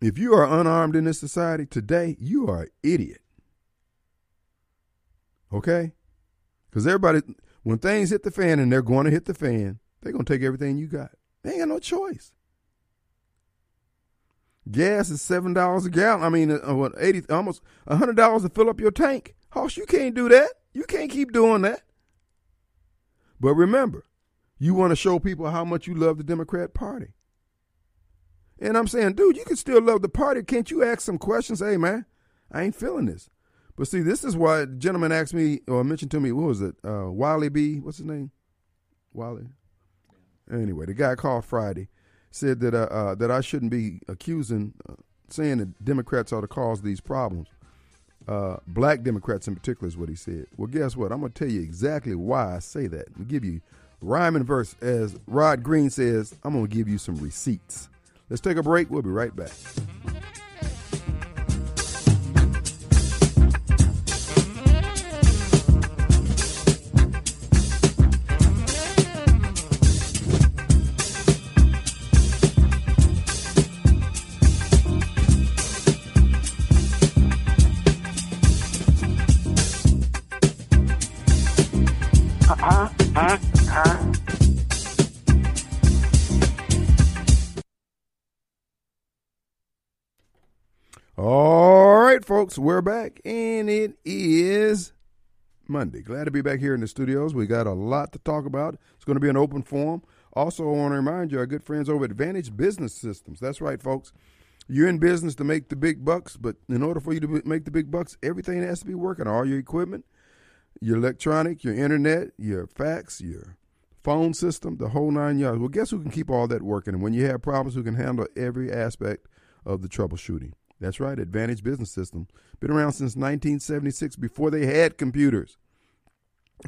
if you are unarmed in this society today, you are an idiot. Okay? Because everybody, when things hit the fan and they're going to hit the fan, they're going to take everything you got. They ain't got no choice. Gas is seven dollars a gallon. I mean, uh, what eighty, almost a hundred dollars to fill up your tank. Hoss, you can't do that. You can't keep doing that. But remember, you want to show people how much you love the Democrat Party. And I'm saying, dude, you can still love the party. Can't you ask some questions? Hey, man, I ain't feeling this. But see, this is why the gentleman asked me or mentioned to me, what was it? Uh, Wiley B. What's his name? Wiley. Anyway, the guy called Friday said that uh, uh, that I shouldn't be accusing, uh, saying that Democrats are the cause these problems. Uh, black Democrats in particular is what he said. Well, guess what? I'm going to tell you exactly why I say that. i give you rhyme and verse. As Rod Green says, I'm going to give you some receipts. Let's take a break. We'll be right back. Folks, we're back, and it is Monday. Glad to be back here in the studios. We got a lot to talk about. It's going to be an open forum. Also, I want to remind you, our good friends over at Advantage Business Systems. That's right, folks. You're in business to make the big bucks, but in order for you to make the big bucks, everything has to be working. All your equipment, your electronic, your internet, your fax, your phone system, the whole nine yards. Well, guess who can keep all that working? And when you have problems, who can handle every aspect of the troubleshooting? That's right, Advantage Business System. Been around since 1976, before they had computers.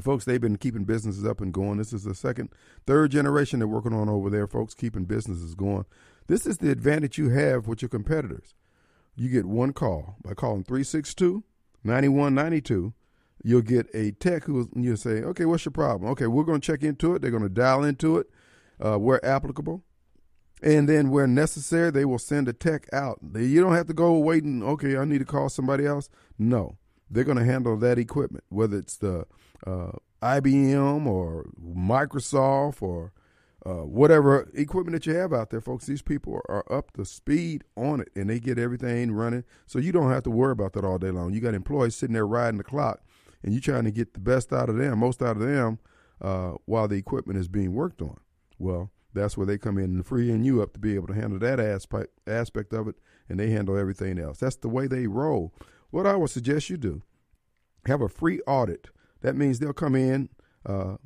Folks, they've been keeping businesses up and going. This is the second, third generation they're working on over there, folks, keeping businesses going. This is the advantage you have with your competitors. You get one call by calling 362 9192. You'll get a tech who you'll say, okay, what's your problem? Okay, we're going to check into it. They're going to dial into it uh, where applicable. And then where necessary, they will send a tech out. You don't have to go waiting, okay, I need to call somebody else. No, they're going to handle that equipment, whether it's the uh, IBM or Microsoft or uh, whatever equipment that you have out there, folks. These people are up to speed on it and they get everything running. So you don't have to worry about that all day long. You got employees sitting there riding the clock and you're trying to get the best out of them, most out of them, uh, while the equipment is being worked on. Well, that's where they come in and freeing you up to be able to handle that aspect aspect of it, and they handle everything else. That's the way they roll. What I would suggest you do: have a free audit. That means they'll come in, uh,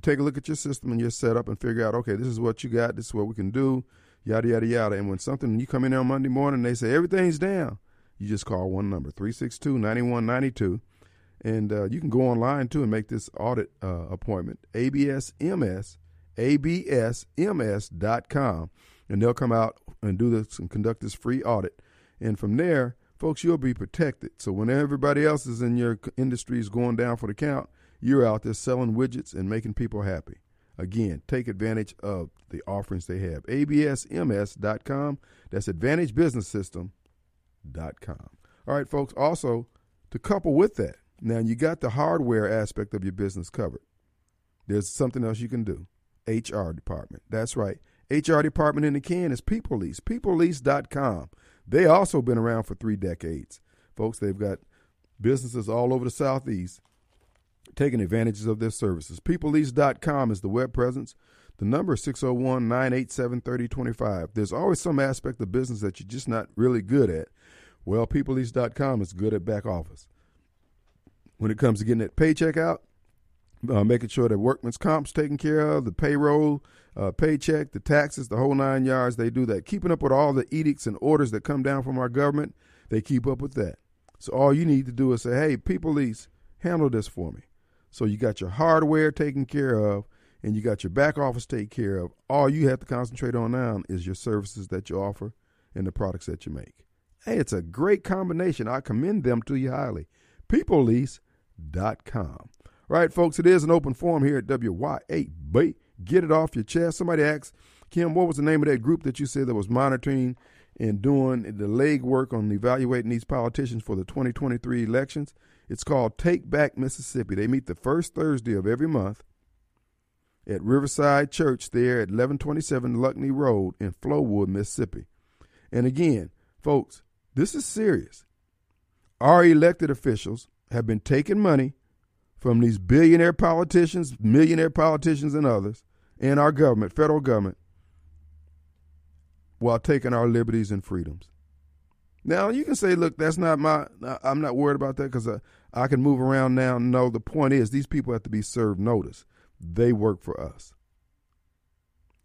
take a look at your system and your setup, and figure out, okay, this is what you got, this is what we can do, yada yada yada. And when something you come in on Monday morning, they say everything's down. You just call one number 362 9192 and uh, you can go online too and make this audit uh, appointment. ABSMS absms.com, and they'll come out and do this and conduct this free audit. And from there, folks, you'll be protected. So when everybody else is in your industry is going down for the count, you're out there selling widgets and making people happy. Again, take advantage of the offerings they have. ABSMS.com. That's AdvantageBusinessSystem.com. All right, folks. Also, to couple with that, now you got the hardware aspect of your business covered. There's something else you can do. HR department. That's right. HR department in the can is People Lease. PeopleLease.com. They also been around for three decades. Folks, they've got businesses all over the Southeast taking advantages of their services. PeopleLease.com is the web presence. The number is 601 987 3025. There's always some aspect of business that you're just not really good at. Well, PeopleLease.com is good at back office. When it comes to getting that paycheck out, uh, making sure that workman's comp's taken care of, the payroll, uh, paycheck, the taxes, the whole nine yards. They do that. Keeping up with all the edicts and orders that come down from our government, they keep up with that. So all you need to do is say, hey, people lease, handle this for me. So you got your hardware taken care of and you got your back office taken care of. All you have to concentrate on now is your services that you offer and the products that you make. Hey, it's a great combination. I commend them to you highly. PeopleLease.com. Right, folks, it is an open forum here at WYAB. Get it off your chest. Somebody asked, Kim, what was the name of that group that you said that was monitoring and doing the leg work on evaluating these politicians for the 2023 elections? It's called Take Back Mississippi. They meet the first Thursday of every month at Riverside Church there at 1127 Luckney Road in Flowood, Mississippi. And again, folks, this is serious. Our elected officials have been taking money from these billionaire politicians, millionaire politicians, and others in our government, federal government, while taking our liberties and freedoms. Now, you can say, look, that's not my, I'm not worried about that because I, uh, I can move around now. No, the point is, these people have to be served notice. They work for us.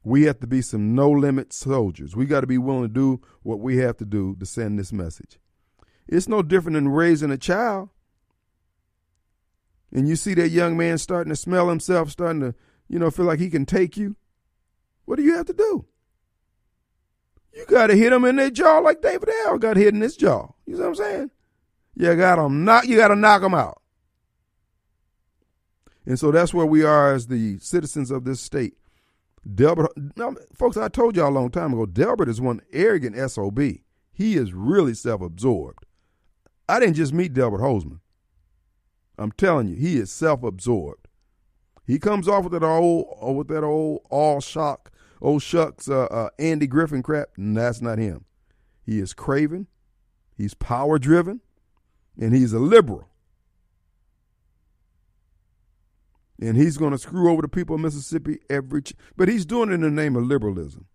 We have to be some no limit soldiers. We got to be willing to do what we have to do to send this message. It's no different than raising a child. And you see that young man starting to smell himself, starting to, you know, feel like he can take you. What do you have to do? You got to hit him in their jaw like David L. got hit in his jaw. You see what I'm saying? You got him knock. You got to knock him out. And so that's where we are as the citizens of this state. Delbert, now, folks, I told y'all a long time ago, Delbert is one arrogant SOB. He is really self absorbed. I didn't just meet Delbert Hosemann. I'm telling you, he is self absorbed. He comes off with that old, uh, with that old all shock, old shucks, uh, uh, Andy Griffin crap. And that's not him. He is craven, he's power driven, and he's a liberal. and he's going to screw over the people of Mississippi every. Ch- but he's doing it in the name of liberalism,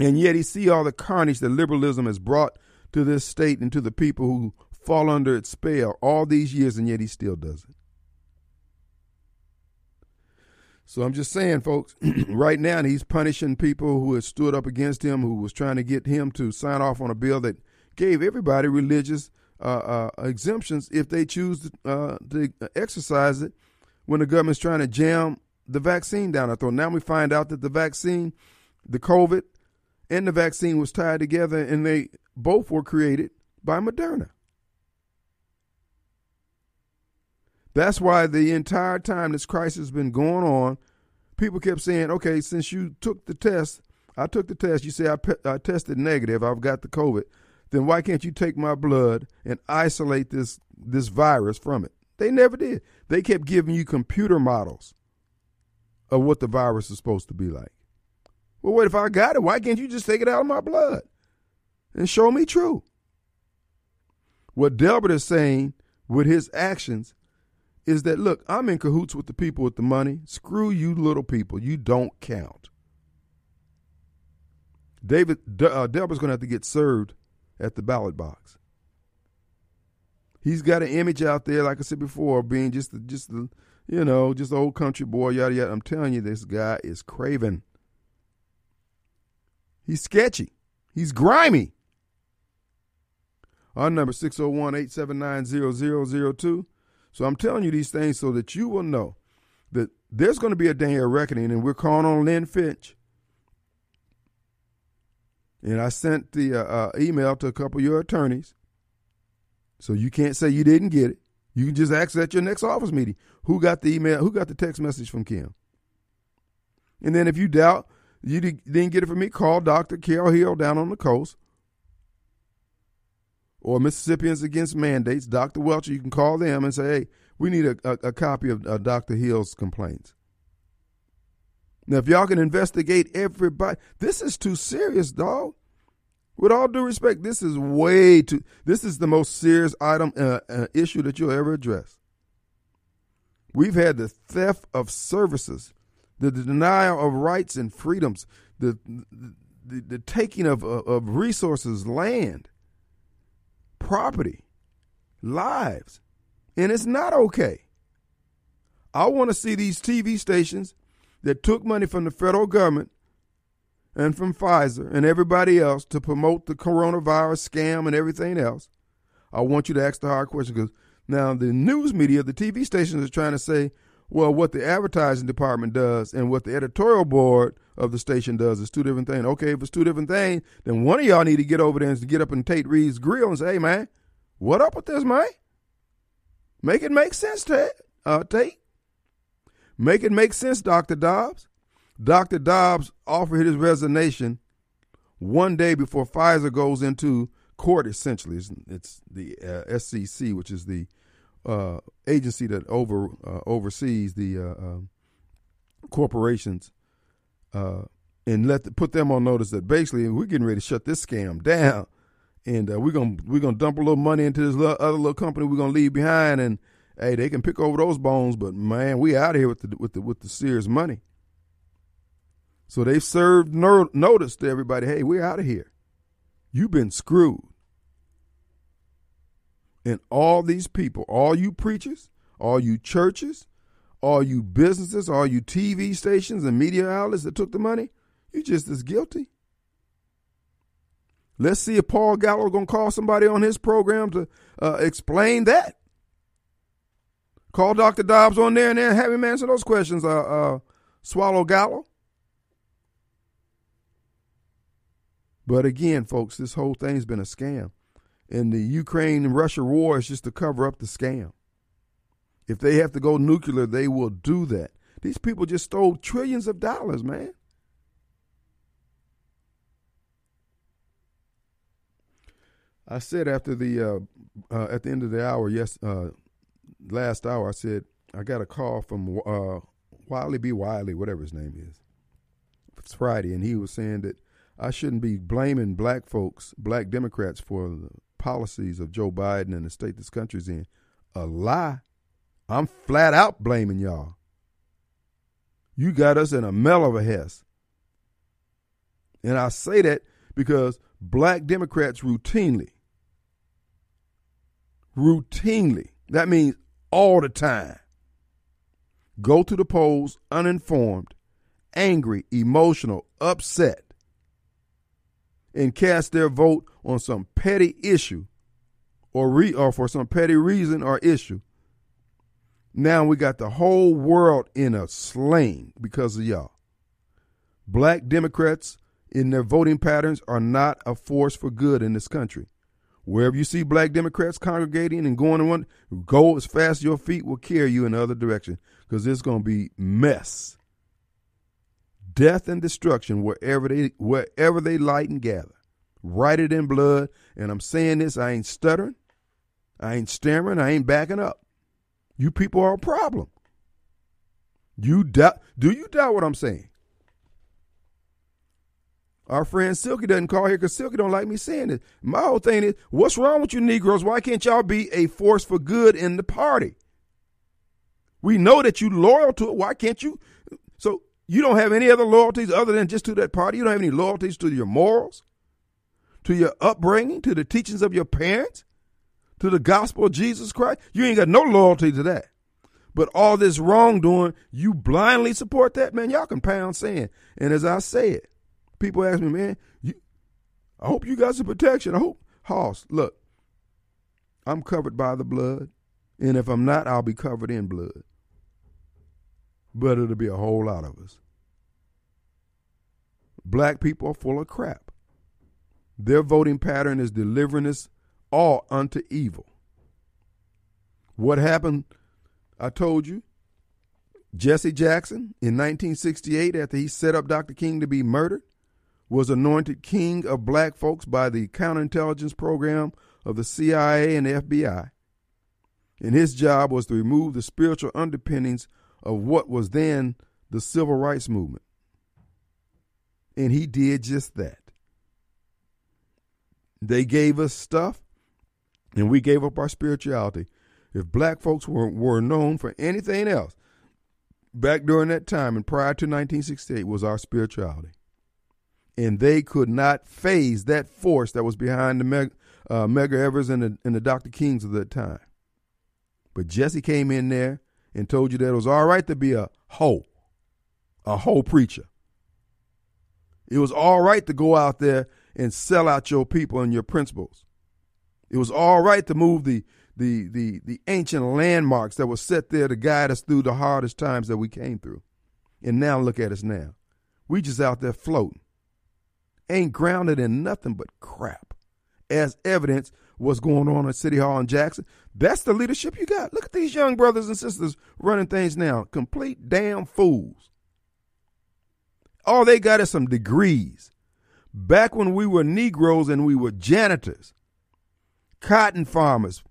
and yet he see all the carnage that liberalism has brought to this state and to the people who fall under its spell all these years, and yet he still does it. So I'm just saying, folks, right now he's punishing people who had stood up against him, who was trying to get him to sign off on a bill that gave everybody religious uh, uh, exemptions if they choose uh, to exercise it when the government's trying to jam the vaccine down our throat. Now we find out that the vaccine, the COVID, and the vaccine was tied together, and they both were created by Moderna. That's why the entire time this crisis has been going on, people kept saying, okay, since you took the test, I took the test, you say I, pe- I tested negative, I've got the COVID, then why can't you take my blood and isolate this this virus from it? They never did. They kept giving you computer models of what the virus is supposed to be like. Well, what if I got it? Why can't you just take it out of my blood and show me true? What Delbert is saying with his actions is that, look, I'm in cahoots with the people with the money. Screw you, little people. You don't count. David uh, going to have to get served at the ballot box he's got an image out there, like I said before, being just just the you know just old country boy, yada yada. I'm telling you, this guy is craven. He's sketchy. He's grimy. Our number 601-879-0002. So I'm telling you these things so that you will know that there's going to be a day of reckoning, and we're calling on Lynn Fitch. And I sent the uh, uh, email to a couple of your attorneys so you can't say you didn't get it. You can just ask at your next office meeting who got the email, who got the text message from Kim. And then if you doubt you didn't get it from me, call Dr. Carol Hill down on the coast or Mississippians Against Mandates, Dr. Welcher. You can call them and say, hey, we need a, a, a copy of uh, Dr. Hill's complaints. Now, if y'all can investigate everybody, this is too serious, dog. With all due respect, this is way too. This is the most serious item uh, uh, issue that you'll ever address. We've had the theft of services, the, the denial of rights and freedoms, the the, the taking of, of resources, land, property, lives, and it's not okay. I want to see these TV stations that took money from the federal government and from Pfizer and everybody else to promote the coronavirus scam and everything else, I want you to ask the hard question because now the news media, the TV stations are trying to say, well, what the advertising department does and what the editorial board of the station does is two different things. Okay, if it's two different things, then one of y'all need to get over there and get up in Tate Reeves' grill and say, hey, man, what up with this, man? Make it make sense, Tate. Uh, Tate. Make it make sense, Dr. Dobbs. Dr. Dobbs offered his resignation one day before Pfizer goes into court, essentially. It's, the uh, SEC, which is the uh, agency that over uh, oversees the uh, um, corporations uh, and let the, put them on notice that basically we're getting ready to shut this scam down, and uh, we're gonna we're gonna dump a little money into this little, other little company we're gonna leave behind, and hey, they can pick over those bones, but man, we out of here with the with the with the Sears money. So they've served no, notice to everybody. Hey, we're out of here. You've been screwed. And all these people, all you preachers, all you churches, all you businesses, all you TV stations and media outlets that took the money, you just as guilty. Let's see if Paul Gallo gonna call somebody on his program to uh, explain that. Call Dr. Dobbs on there and then have him answer those questions. Uh, uh, Swallow Gallo. But again, folks, this whole thing's been a scam. And the Ukraine and Russia war is just to cover up the scam. If they have to go nuclear, they will do that. These people just stole trillions of dollars, man. I said after the uh, uh, at the end of the hour, yes, uh, last hour, I said I got a call from uh, Wiley B. Wiley, whatever his name is. It's Friday, and he was saying that I shouldn't be blaming black folks, black Democrats, for the policies of Joe Biden and the state this country's in. A lie. I'm flat out blaming y'all. You got us in a mell of a hess. And I say that because black Democrats routinely, routinely, that means all the time, go to the polls uninformed, angry, emotional, upset, and cast their vote on some petty issue or, re- or for some petty reason or issue. Now we got the whole world in a sling because of y'all. Black Democrats in their voting patterns are not a force for good in this country. Wherever you see black Democrats congregating and going in one, go as fast as your feet will carry you in the other direction because it's going to be mess death and destruction wherever they wherever they light and gather. Write it in blood. And I'm saying this, I ain't stuttering, I ain't stammering, I ain't backing up. You people are a problem. You doubt do you doubt what I'm saying? Our friend Silky doesn't call here because Silky don't like me saying it. My whole thing is, what's wrong with you Negroes? Why can't y'all be a force for good in the party? We know that you loyal to it. Why can't you? You don't have any other loyalties other than just to that party. You don't have any loyalties to your morals, to your upbringing, to the teachings of your parents, to the gospel of Jesus Christ. You ain't got no loyalty to that. But all this wrongdoing, you blindly support that, man. Y'all can pound sand. And as I said, people ask me, man, you, I hope you got some protection. I hope, Hoss, look, I'm covered by the blood. And if I'm not, I'll be covered in blood but it'll be a whole lot of us. Black people are full of crap. Their voting pattern is delivering us all unto evil. What happened? I told you. Jesse Jackson in 1968, after he set up Dr. King to be murdered, was anointed king of black folks by the counterintelligence program of the CIA and the FBI. And his job was to remove the spiritual underpinnings of what was then the civil rights movement. And he did just that. They gave us stuff, and we gave up our spirituality. If black folks were, were known for anything else back during that time and prior to 1968 was our spirituality. And they could not phase that force that was behind the Meg, uh, Medgar Evers and the, and the Dr. Kings of that time. But Jesse came in there and told you that it was all right to be a hoe, a hoe preacher. It was all right to go out there and sell out your people and your principles. It was all right to move the the the the ancient landmarks that were set there to guide us through the hardest times that we came through. And now look at us now. We just out there floating. Ain't grounded in nothing but crap. As evidence what's going on at City Hall in Jackson. That's the leadership you got. Look at these young brothers and sisters running things now. Complete damn fools. All they got is some degrees. Back when we were Negroes and we were janitors, cotton farmers,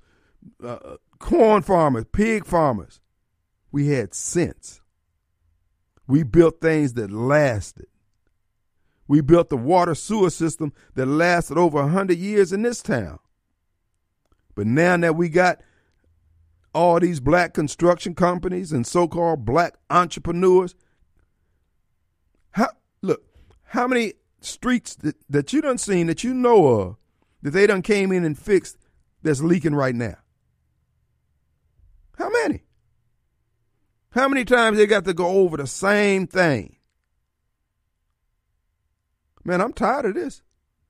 uh, corn farmers, pig farmers, we had sense. We built things that lasted. We built the water sewer system that lasted over a 100 years in this town. But now that we got all these black construction companies and so called black entrepreneurs, how, look, how many streets that, that you done seen that you know of that they done came in and fixed that's leaking right now? How many? How many times they got to go over the same thing? Man, I'm tired of this.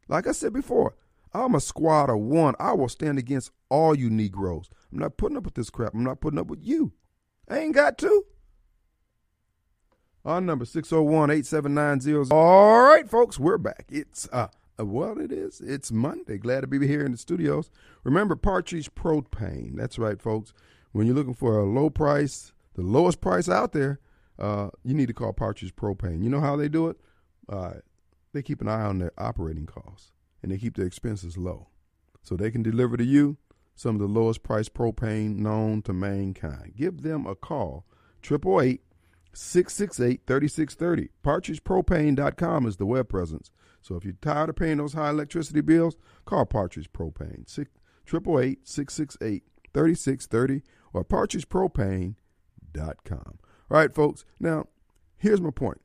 Like I said before, I'm a squad of one. I will stand against all you Negroes. I'm not putting up with this crap. I'm not putting up with you. I ain't got to. Our number 601-8790. All right, folks, we're back. It's uh well, it is. It's Monday. Glad to be here in the studios. Remember Partridge Propane. That's right, folks. When you're looking for a low price, the lowest price out there, uh, you need to call Partridge Propane. You know how they do it? Uh, they keep an eye on their operating costs and they keep their expenses low. So they can deliver to you some of the lowest priced propane known to mankind. Give them a call. 888 668 3630. PartridgePropane.com is the web presence. So if you're tired of paying those high electricity bills, call Partridge Propane. 888 668 3630 or partridgepropane.com. All right, folks. Now, here's my point.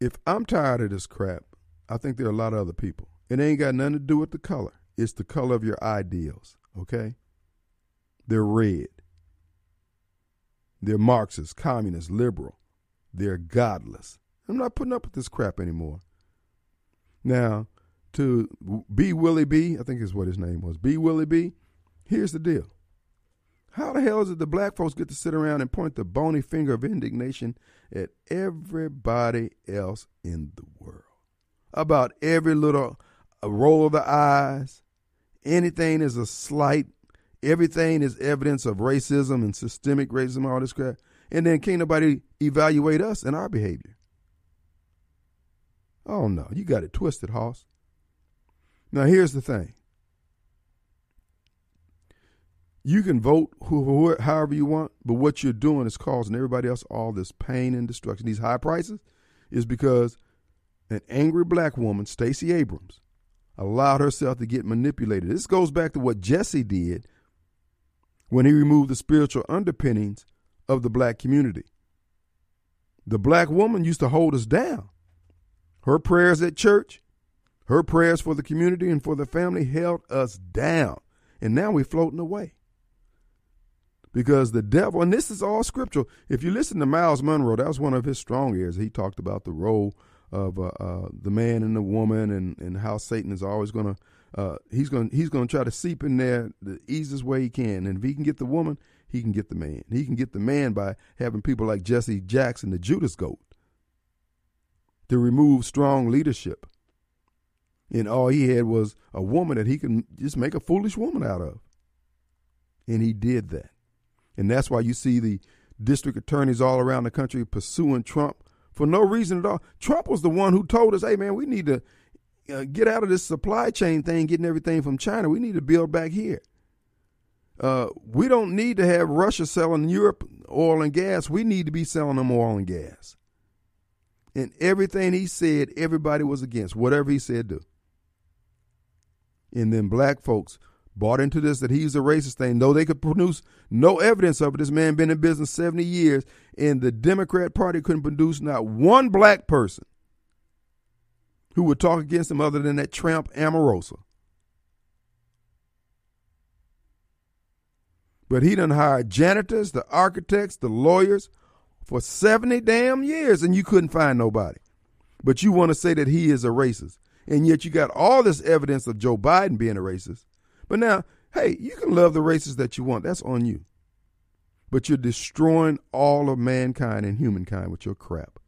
If I'm tired of this crap, I think there are a lot of other people. It ain't got nothing to do with the color. It's the color of your ideals, okay? They're red. They're Marxist, communist, liberal. They're godless. I'm not putting up with this crap anymore. Now, to B. Willie B., I think is what his name was, B. Willie B., here's the deal. How the hell is it the black folks get to sit around and point the bony finger of indignation at everybody else in the world? About every little uh, roll of the eyes, anything is a slight, everything is evidence of racism and systemic racism, all this crap. And then can't nobody evaluate us and our behavior. Oh no, you got it twisted, Hoss. Now here's the thing. You can vote who, however you want, but what you're doing is causing everybody else all this pain and destruction. These high prices is because an angry black woman, Stacey Abrams, allowed herself to get manipulated. This goes back to what Jesse did when he removed the spiritual underpinnings of the black community. The black woman used to hold us down. Her prayers at church, her prayers for the community and for the family held us down. And now we're floating away. Because the devil, and this is all scriptural. If you listen to Myles Munroe, that was one of his strong areas. He talked about the role of uh, uh, the man and the woman, and, and how Satan is always going to uh, he's going he's going to try to seep in there the easiest way he can. And if he can get the woman, he can get the man. He can get the man by having people like Jesse Jackson, the Judas Goat, to remove strong leadership. And all he had was a woman that he can just make a foolish woman out of. And he did that. And that's why you see the district attorneys all around the country pursuing Trump for no reason at all. Trump was the one who told us, hey, man, we need to uh, get out of this supply chain thing, getting everything from China. We need to build back here. Uh, we don't need to have Russia selling Europe oil and gas. We need to be selling them oil and gas. And everything he said, everybody was against. Whatever he said, do. And then black folks bought into this that he's a racist thing, though they could produce no evidence of it. This man been in business 70 years, and the Democrat Party couldn't produce not one black person who would talk against him other than that tramp Omarosa. But he done hired janitors, the architects, the lawyers for 70 damn years, and you couldn't find nobody. But you want to say that he is a racist. And yet you got all this evidence of Joe Biden being a racist. But now, hey, you can love the races that you want. That's on you. But you're destroying all of mankind and humankind with your crap.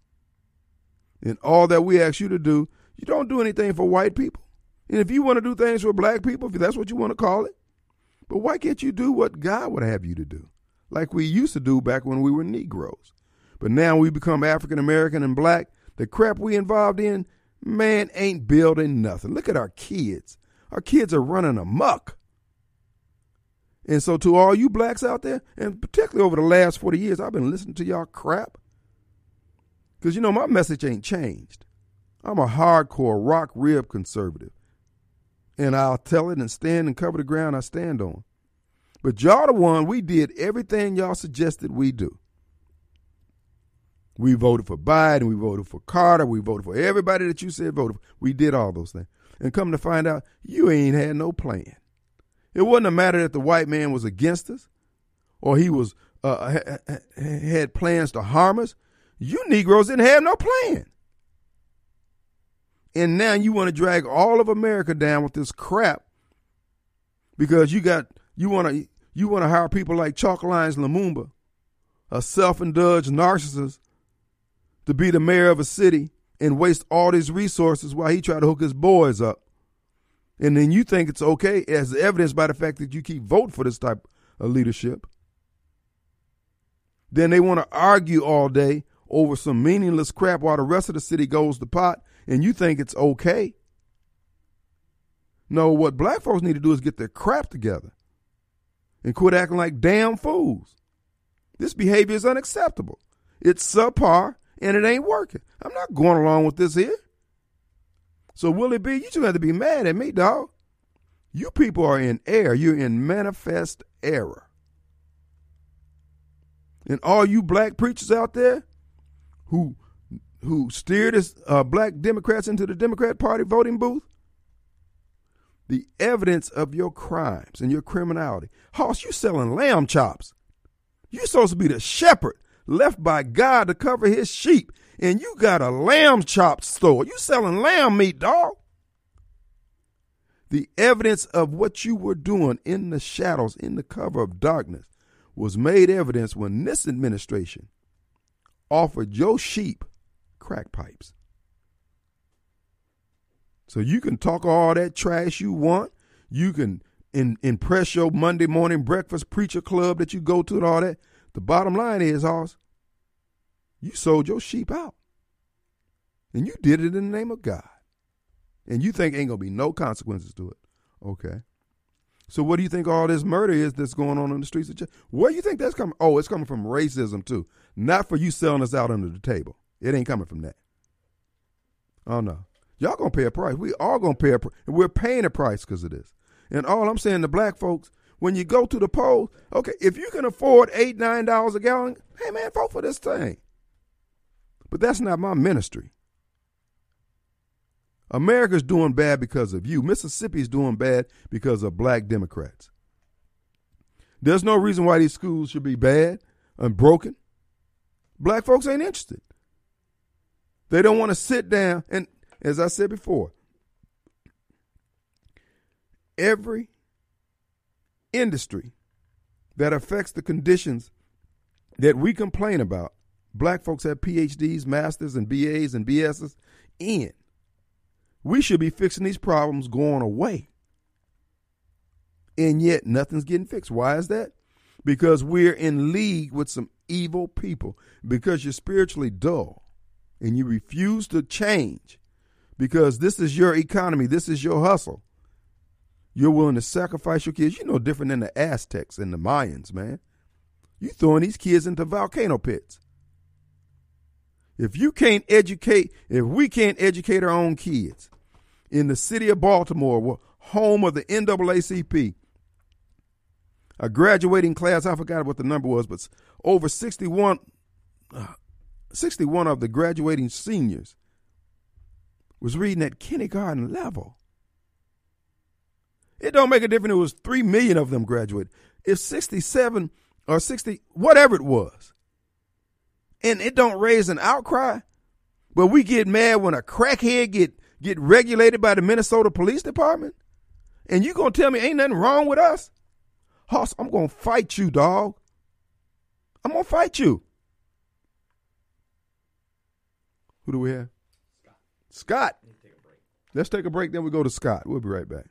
And all that we ask you to do, you don't do anything for white people. And if you want to do things for black people, if that's what you want to call it, but why can't you do what God would have you to do? Like we used to do back when we were Negroes. But now we become African American and black. The crap we involved in, man, ain't building nothing. Look at our kids. Our kids are running amok. And so, to all you blacks out there, and particularly over the last 40 years, I've been listening to y'all crap. Because, you know, my message ain't changed. I'm a hardcore rock rib conservative. And I'll tell it and stand and cover the ground I stand on. But y'all the one, we did everything y'all suggested we do. We voted for Biden, we voted for Carter, we voted for everybody that you said voted for. We did all those things. And come to find out, you ain't had no plan. It wasn't a matter that the white man was against us or he was uh, had plans to harm us. You Negroes didn't have no plan. And now you want to drag all of America down with this crap because you got you want to you want to hire people like Chalk Lyons Lumumba, a self-indulged narcissist, to be the mayor of a city and waste all these resources while he try to hook his boys up. And then you think it's okay as evidenced by the fact that you keep voting for this type of leadership. Then they want to argue all day over some meaningless crap while the rest of the city goes to pot and you think it's okay. No, what black folks need to do is get their crap together and quit acting like damn fools. This behavior is unacceptable. It's subpar and it ain't working. I'm not going along with this here. So Willie B, you just have to be mad at me, dog. You people are in error. You're in manifest error. And all you black preachers out there who who steered us uh, black Democrats into the Democrat Party voting booth, the evidence of your crimes and your criminality. Hoss, you selling lamb chops. You're supposed to be the shepherd left by God to cover his sheep, and you got a lamb chop store. You selling lamb meat, dog. The evidence of what you were doing in the shadows, in the cover of darkness, was made evidence when this administration offered your sheep crack pipes. So you can talk all that trash you want. You can in, impress your Monday morning breakfast preacher club that you go to and all that. The bottom line is, Hoss, you sold your sheep out. And you did it in the name of God. And you think ain't gonna be no consequences to it. Okay. So what do you think all this murder is that's going on in the streets of Ch- Where do you think that's coming? Oh, it's coming from racism too. Not for you selling us out under the table. It ain't coming from that. Oh no. Y'all gonna pay a price. We all gonna pay a price. We're paying a price because of this. And all I'm saying to black folks, when you go to the polls, okay, if you can afford eight, nine dollars a gallon, hey man, vote for this thing. But that's not my ministry. America's doing bad because of you. Mississippi's doing bad because of black Democrats. There's no reason why these schools should be bad and broken. Black folks ain't interested. They don't want to sit down. And as I said before, every industry that affects the conditions that we complain about, black folks have PhDs, masters, and BAs and BSs in. We should be fixing these problems going away. And yet nothing's getting fixed. Why is that? Because we're in league with some evil people. Because you're spiritually dull and you refuse to change because this is your economy, this is your hustle. You're willing to sacrifice your kids. You're no different than the Aztecs and the Mayans, man. You throwing these kids into volcano pits. If you can't educate, if we can't educate our own kids in the city of Baltimore, home of the NAACP, a graduating class, I forgot what the number was, but over 61, uh, 61 of the graduating seniors was reading at kindergarten level. It don't make a difference. It was 3 million of them graduated. If 67 or 60, whatever it was, and it don't raise an outcry, but we get mad when a crackhead get, get regulated by the Minnesota Police Department, and you gonna tell me ain't nothing wrong with us? Hoss, I'm gonna fight you, dog. I'm gonna fight you. Who do we have? Scott. Scott. Let's take a break, then we go to Scott. We'll be right back.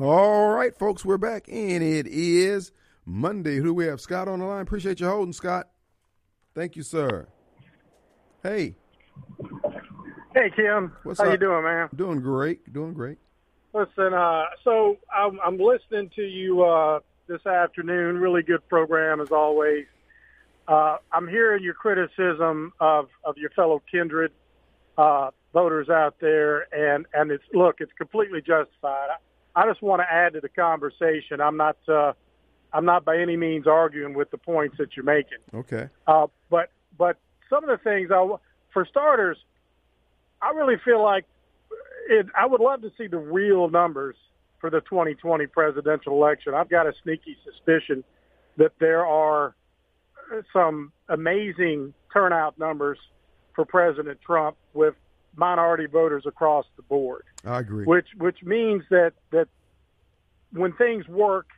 All right, folks, we're back, and it is Monday. Who do we have? Scott on the line. Appreciate you holding, Scott. Thank you, sir. Hey. Hey, Kim. What's How up? you doing, man? Doing great. Doing great. Listen, uh, so I'm, I'm listening to you uh, this afternoon. Really good program as always. Uh, I'm hearing your criticism of, of your fellow kindred uh, voters out there, and, and it's look, it's completely justified. I, I just want to add to the conversation. I'm not uh, I'm not by any means arguing with the points that you're making. Okay. Uh, but but some of the things, I, for starters, I really feel like it, I would love to see the real numbers for the 2020 presidential election. I've got a sneaky suspicion that there are some amazing turnout numbers for President Trump with minority voters across the board. I agree. Which which means that that when things work,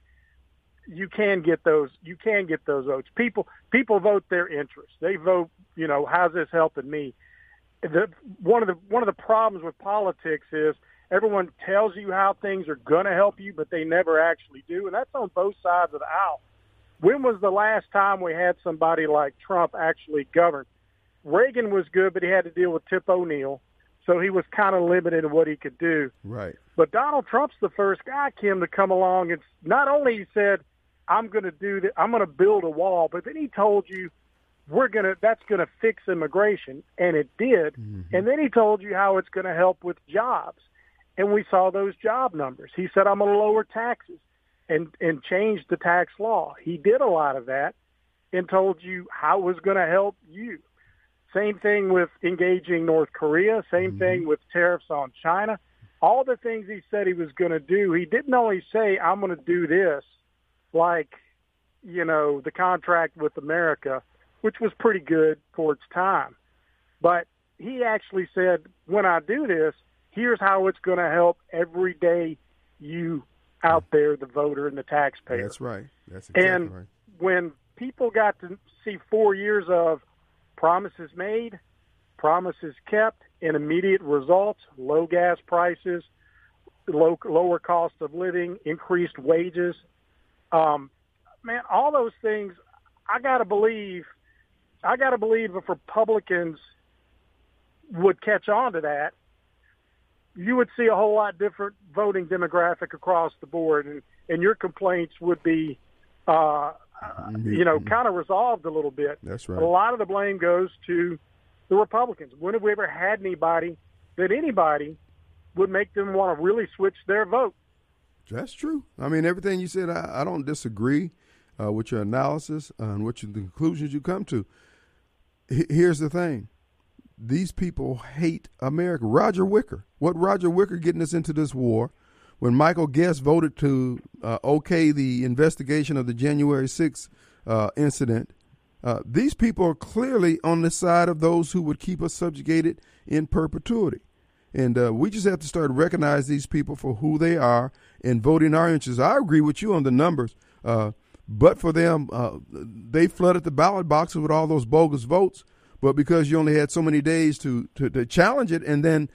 you can get those you can get those votes. People people vote their interests. They vote, you know, how's this helping me? The one of the one of the problems with politics is everyone tells you how things are going to help you, but they never actually do, and that's on both sides of the aisle. When was the last time we had somebody like Trump actually govern? Reagan was good, but he had to deal with Tip O'Neill, so he was kind of limited in what he could do. Right. But Donald Trump's the first guy, Kim, to come along and not only he said, "I'm going to do that. I'm going to build a wall," but then he told you, "We're going to. That's going to fix immigration," and it did. Mm-hmm. And then he told you how it's going to help with jobs, and we saw those job numbers. He said, "I'm going to lower taxes," and and change the tax law. He did a lot of that, and told you how it was going to help you. Same thing with engaging North Korea. Same mm-hmm. thing with tariffs on China. All the things he said he was going to do, he didn't only say, I'm going to do this, like, you know, the contract with America, which was pretty good for its time. But he actually said, when I do this, here's how it's going to help everyday you out there, the voter and the taxpayer That's right. That's exactly and right. when people got to see four years of promises made, promises kept, and immediate results, low gas prices, low, lower cost of living, increased wages, um, man, all those things, I got to believe, I got to believe if Republicans would catch on to that, you would see a whole lot different voting demographic across the board, and, and your complaints would be, uh, you know, kind of resolved a little bit. That's But right. a lot of the blame goes to the Republicans. When have we ever had anybody that anybody would make them want to really switch their vote? That's true. I mean, everything you said, I, I don't disagree uh, with your analysis and what you, the conclusions you come to. H- here's the thing: these people hate America. Roger Wicker. What Roger Wicker getting us into this war? When Michael Guest voted to uh, okay the investigation of the January 6th uh, incident, uh, these people are clearly on the side of those who would keep us subjugated in perpetuity. And uh, we just have to start to recognize these people for who they are and vote in our interests. I agree with you on the numbers, uh, but for them, uh, they flooded the ballot boxes with all those bogus votes. But because you only had so many days to, to, to challenge it, and then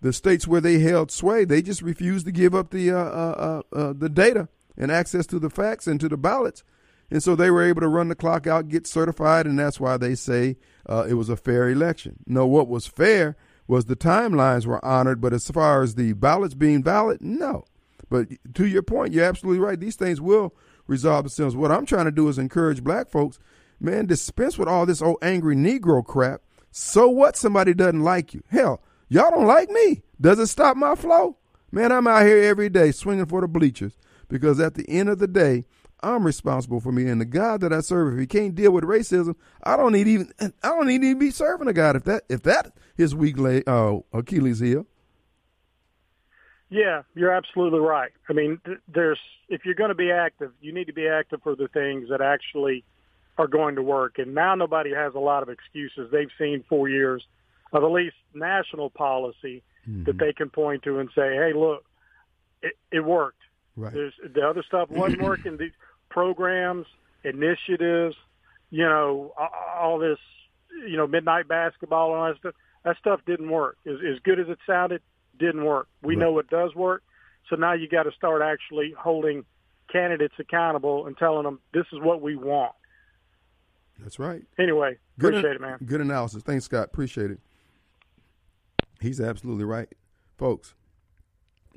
the states where they held sway, they just refused to give up the uh, uh, uh, uh, the data and access to the facts and to the ballots. And so they were able to run the clock out, get certified, and that's why they say uh, it was a fair election. No, what was fair was the timelines were honored, but as far as the ballots being valid, no. But to your point, you're absolutely right. These things will resolve themselves. What I'm trying to do is encourage black folks, man, dispense with all this old angry Negro crap. So what somebody doesn't like you? Hell, y'all don't like me. Does it stop my flow? Man, I'm out here every day swinging for the bleachers because at the end of the day, I'm responsible for me and the God that I serve. If he can't deal with racism, I don't need even I don't need to be serving a God if that if that is weak uh, Achilles heel. Yeah, you're absolutely right. I mean, there's if you're going to be active, you need to be active for the things that actually are going to work. And now nobody has a lot of excuses. They've seen four years of at least national policy that mm-hmm. they can point to and say, "Hey, look, it, it worked." Right. There's the other stuff wasn't working. These programs, initiatives, you know, all this, you know, midnight basketball and all that stuff. That stuff didn't work. As, as good as it sounded, didn't work. We Right. know it does work. So now you got to start actually holding candidates accountable and telling them this is what we want. That's right. Anyway, Good appreciate it, man. Good analysis. Thanks, Scott. Appreciate it. He's absolutely right. Folks,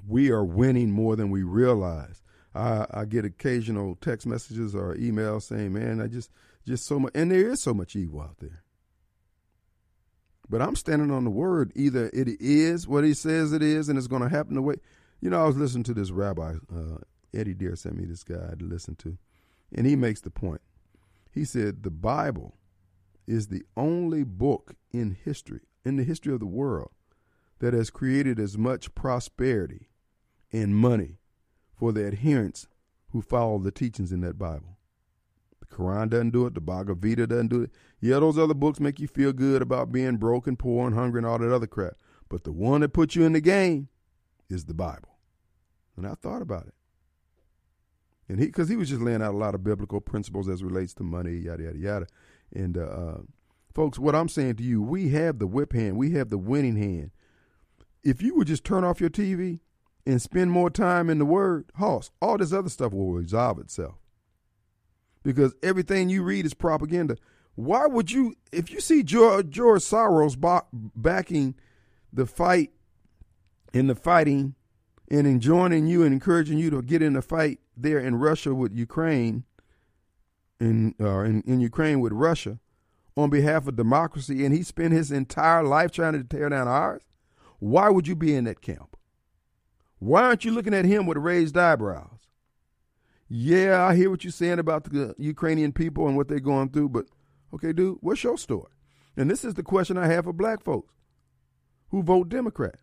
we are winning more than we realize. I, I get occasional text messages or emails saying, "Man, I just just so much," and there is so much evil out there. But I'm standing on the word. Either it is what he says it is, and it's going to happen the way. You know, I was listening to this rabbi, uh, Eddie Deer sent me this guy to listen to, and he makes the point. He said the Bible is the only book in history, in the history of the world, that has created as much prosperity and money for the adherents who follow the teachings in that Bible. The Quran doesn't do it. The Bhagavad Gita doesn't do it. Yeah, those other books make you feel good about being broke and poor and hungry and all that other crap. But the one that puts you in the game is the Bible. And I thought about it. And he, because he was just laying out a lot of biblical principles as relates to money, yada, yada, yada. And, uh, uh, folks, what I'm saying to you, we have the whip hand, we have the winning hand. If you would just turn off your TV and spend more time in the Word, Hoss, all this other stuff will resolve itself. Because everything you read is propaganda. Why would you, if you see George, George Soros ba- backing the fight in the fighting and enjoining you and encouraging you to get in a fight there in Russia with Ukraine, in, uh, in, in Ukraine with Russia, on behalf of democracy, and he spent his entire life trying to tear down ours, why would you be in that camp? Why aren't you looking at him with raised eyebrows? Yeah, I hear what you're saying about the Ukrainian people and what they're going through, but okay, dude, what's your story? And this is the question I have for black folks who vote Democrat.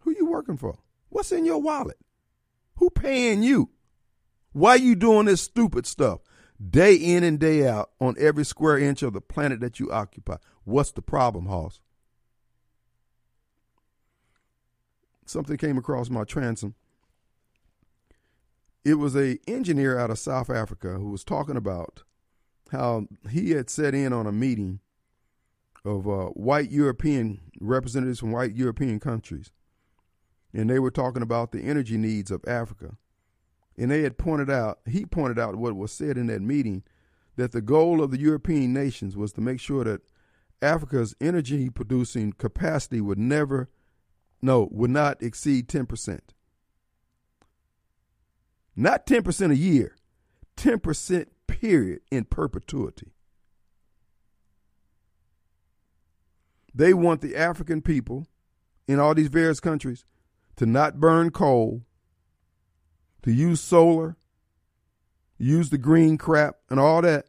Who you working for? What's in your wallet? Who paying you? Why are you doing this stupid stuff day in and day out on every square inch of the planet that you occupy? What's the problem, Hoss? Something came across my transom. It was a engineer out of South Africa who was talking about how he had set in on a meeting of uh, white European representatives from white European countries and they were talking about the energy needs of Africa. And they had pointed out, he pointed out what was said in that meeting, that the goal of the European nations was to make sure that Africa's energy producing capacity would never, no, would not exceed 10%. Not 10% a year, 10% period in perpetuity. They want the African people in all these various countries to not burn coal, to use solar, use the green crap and all that.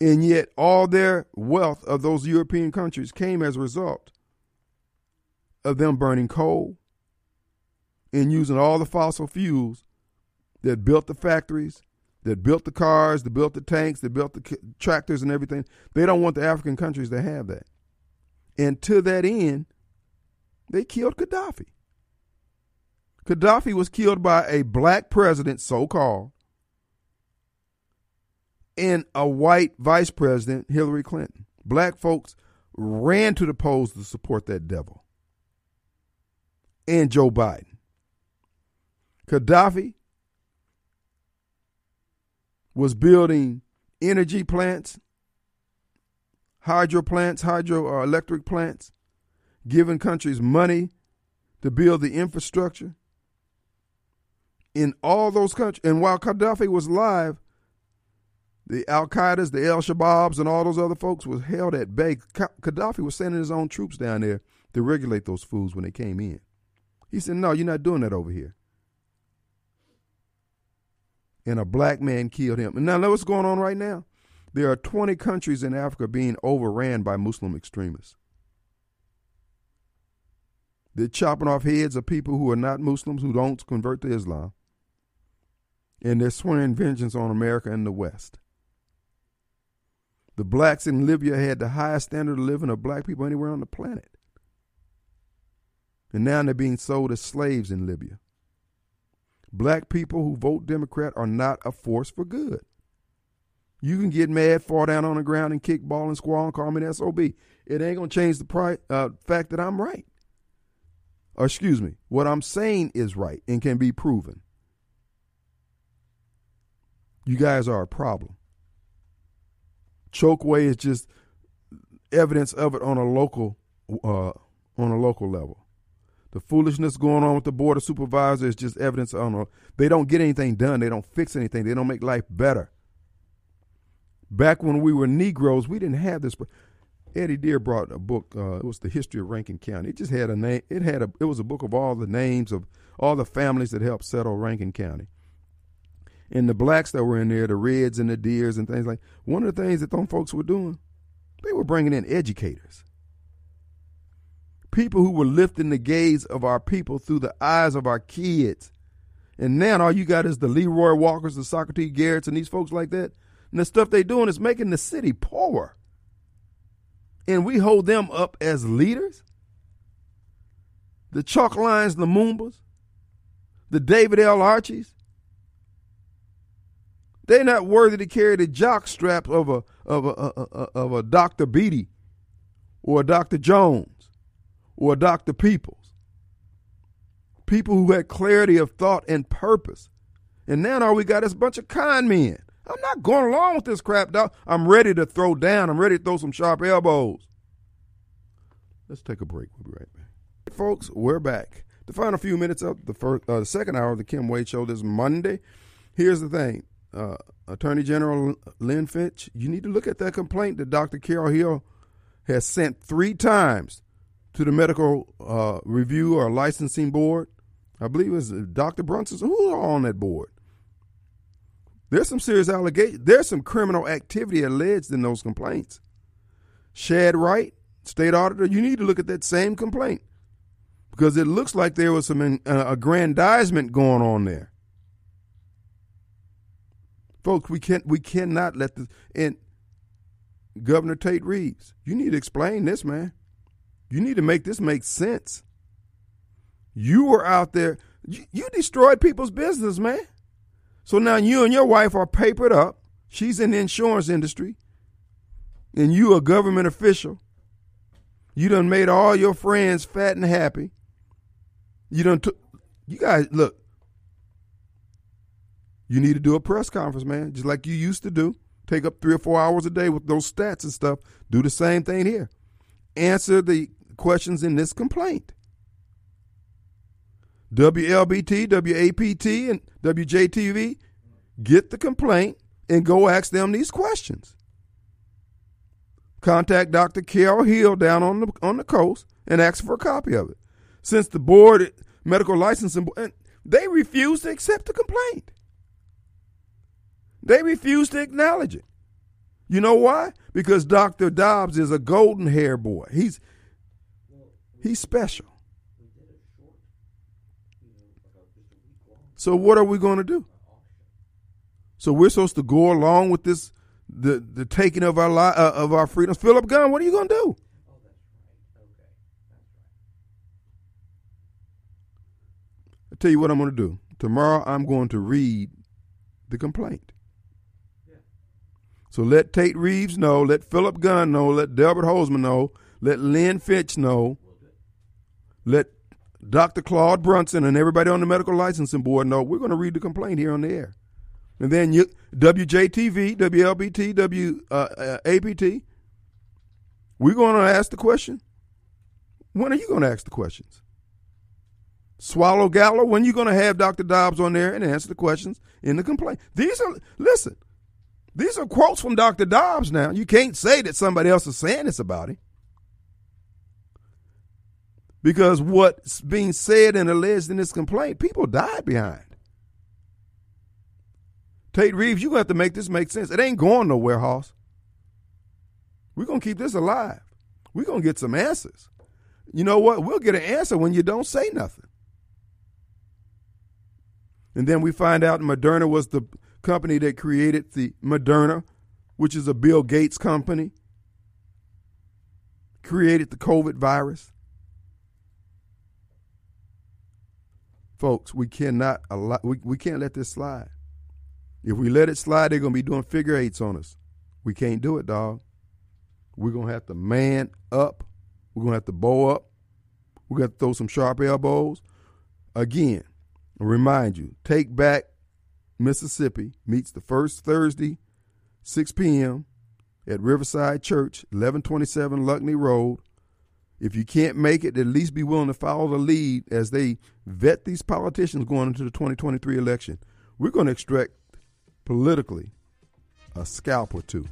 And yet, all their wealth of those European countries came as a result of them burning coal and using all the fossil fuels that built the factories, that built the cars, that built the tanks, that built the tractors and everything. They don't want the African countries to have that. And to that end, they killed Gaddafi. Gaddafi was killed by a black president, so called, and a white vice president, Hillary Clinton. Black folks ran to the polls to support that devil. And Joe Biden. Gaddafi was building energy plants, hydro plants, hydroelectric uh, plants, giving countries money to build the infrastructure in all those countries. And while Gaddafi was alive, the Al Qaeda's, the El Shababs, and all those other folks was held at bay. Gaddafi was sending his own troops down there to regulate those fools when they came in. He said, No, you're not doing that over here. And a black man killed him. And now, know what's going on right now? There are 20 countries in Africa being overran by Muslim extremists. They're chopping off heads of people who are not Muslims, who don't convert to Islam and they're swearing vengeance on America and the West. The blacks in Libya had the highest standard of living of black people anywhere on the planet. And now they're being sold as slaves in Libya. Black people who vote Democrat are not a force for good. You can get mad, fall down on the ground, and kick ball and squall and call me an SOB. It ain't going to change the pri- uh, fact that I'm right. Or excuse me, what I'm saying is right and can be proven. You guys are a problem. Chokwe is just evidence of it on a local uh, on a local level. The foolishness going on with the board of supervisors is just evidence on a, they don't get anything done. They don't fix anything. They don't make life better. Back when we were Negroes, we didn't have this. Eddie Deer brought a book. Uh, it was the history of Rankin County. It just had a name. It had a. It was a book of all the names of all the families that helped settle Rankin County. And the blacks that were in there, the Reds and the Deers and things like. One of the things that those folks were doing, they were bringing in educators, people who were lifting the gaze of our people through the eyes of our kids. And now all you got is the Leroy Walkers, the Socrates Garretts, and these folks like that. And the stuff they're doing is making the city poorer. And we hold them up as leaders. The Chalk Lines Lumumbas, the David L. Archies. They're not worthy to carry the jock strap of a of a, a, a of a Dr. Beatty or a Dr. Jones or Dr. Peoples. People who had clarity of thought and purpose. And now all we got is a bunch of con men. I'm not going along with this crap, dog. I'm ready to throw down. I'm ready to throw some sharp elbows. Let's take a break. We'll be right back. Folks, we're back. The final few minutes of the first, uh, the second hour of the Kim Wade Show this Monday. Here's the thing, uh, Attorney General Lynn Fitch, you need to look at that complaint that Dr. Carol Hill has sent three times to the medical uh, review or licensing board. I believe it was Dr. Brunson. Who's on that board? There's some serious allegations. There's some criminal activity alleged in those complaints. Shad White, state auditor, you need to look at that same complaint because it looks like there was some uh, aggrandizement going on there. Folks, we can't we cannot let this and Governor Tate Reeves, you need to explain this, man. You need to make this make sense. You were out there, you, destroyed people's business, man. So now you and your wife are papered up. She's in the insurance industry, and you a government official. You done made all your friends fat and happy. You done took. You guys look. You need to do a press conference, man, just like you used to do. Take up three or four hours a day with those stats and stuff. Do the same thing here. Answer the questions in this complaint. WLBT, WAPT, and WJTV, get the complaint and go ask them these questions. Contact Dr. Carol Hill down on the on the coast and ask for a copy of it. Since the board medical licensing and they refuse to accept the complaint. They refuse to acknowledge it. You know why? Because Dr. Dobbs is a golden hair boy. He's he's special. So what are we going to do? So we're supposed to go along with this, the the taking of our li- uh, of our freedoms. Philip Gunn, what are you going to do? I tell you what I'm going to do. Tomorrow I'm going to read the complaint. So let Tate Reeves know, let Philip Gunn know, let Delbert Hosemann know, let Lynn Fitch know, let Dr. Claude Brunson and everybody on the medical licensing board know we're going to read the complaint here on the air. And then you, WJTV, WLBT, WAPT, uh, we're going to ask the question. When are you going to ask the questions? Swallow Gallo, when are you going to have Dr. Dobbs on there and answer the questions in the complaint? These are, listen, these are quotes from Dr. Dobbs now. You can't say that somebody else is saying this about him. Because what's being said and alleged in this complaint, people died behind. Tate Reeves, you're have to make this make sense. It ain't going nowhere, Hoss. We're going to keep this alive. We're going to get some answers. You know what? We'll get an answer when you don't say nothing. And then we find out Moderna was the company that created the Moderna, which is a Bill Gates company, created the COVID virus. Folks, we cannot allow, we, we can't let this slide. If we let it slide, they're gonna be doing figure eights on us. We can't do it, dog. We're gonna have to man up. We're gonna have to bow up. We're gonna throw some sharp elbows. Again, I remind you, take back Mississippi meets the first Thursday, 6 p.m. at Riverside Church, 1127 Luckney Road. If you can't make it, at least be willing to follow the lead as they vet these politicians going into the 2023 election. We're going to extract politically a scalp or two.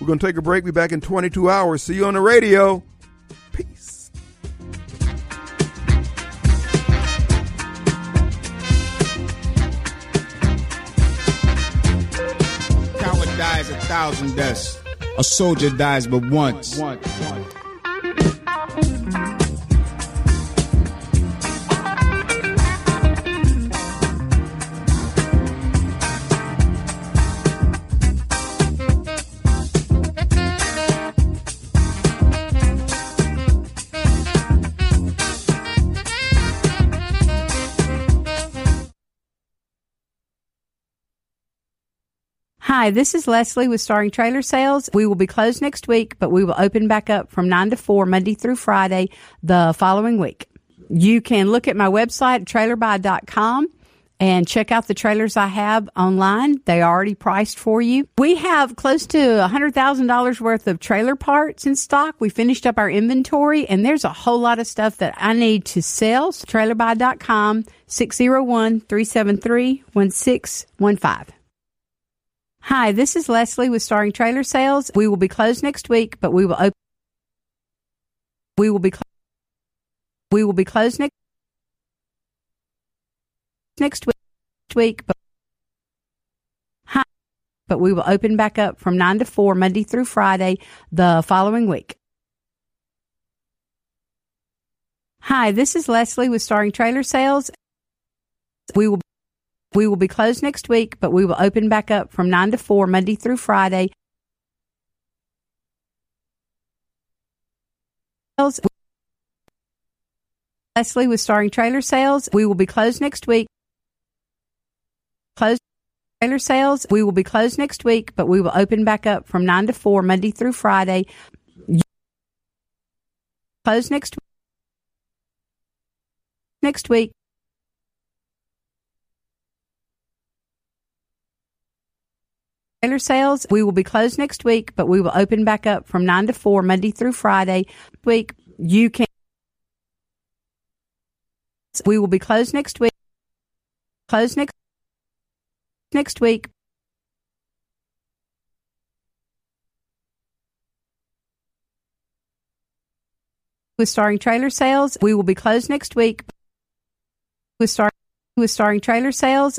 We're going to take a break. Be back in 22 hours. See you on the radio. Peace. Coward dies a thousand deaths. A soldier dies but once. Hi, this is Leslie with Starring Trailer Sales. We will be closed next week, but we will open back up from 9 to 4 Monday through Friday the following week. You can look at my website, trailerbuy.com, and check out the trailers I have online. They are already priced for you. We have close to $100,000 worth of trailer parts in stock. We finished up our inventory, and there's a whole lot of stuff that I need to sell. Trailerbuy.com, 601 373 1615. Hi, this is Leslie with Starring Trailer Sales. We will be closed next week, but we will open. We will be. Cl- we will be closed next next week. Week, but but we will open back up from nine to four Monday through Friday the following week. Hi, this is Leslie with Starring Trailer Sales. We will. We will be closed next week, but we will open back up from 9 to 4 Monday through Friday. Leslie with Starring Trailer Sales. We will be closed next week. Closed trailer sales. We will be closed next week, but we will open back up from 9 to 4 Monday through Friday. Closed next week. next week. Trailer sales. We will be closed next week, but we will open back up from 9 to 4 Monday through Friday. Week you can We will be closed next week. Closed next next week. With starring trailer sales, we will be closed next week. With star with starring trailer sales.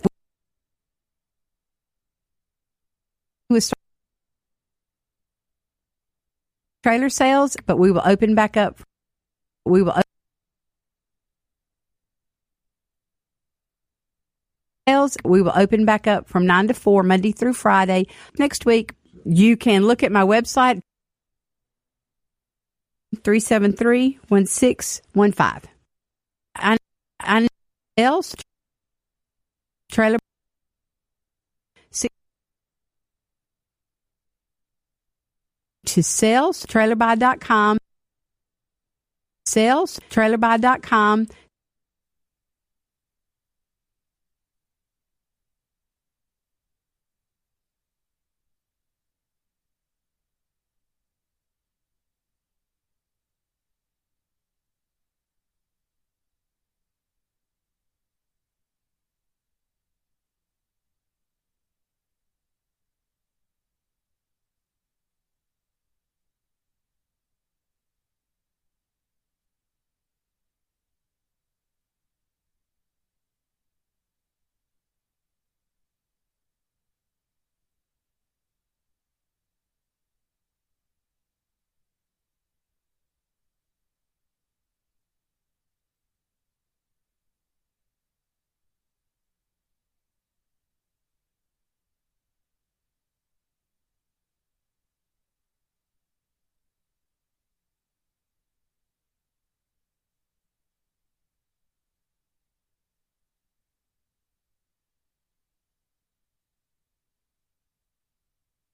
with trailer sales, but we will open back up. We will sales. We will open back up from 9 to 4 Monday through Friday. Next week, you can look at my website 373 1615. I, I else trailer to sales trailerbuy.com sales trailerbuy.com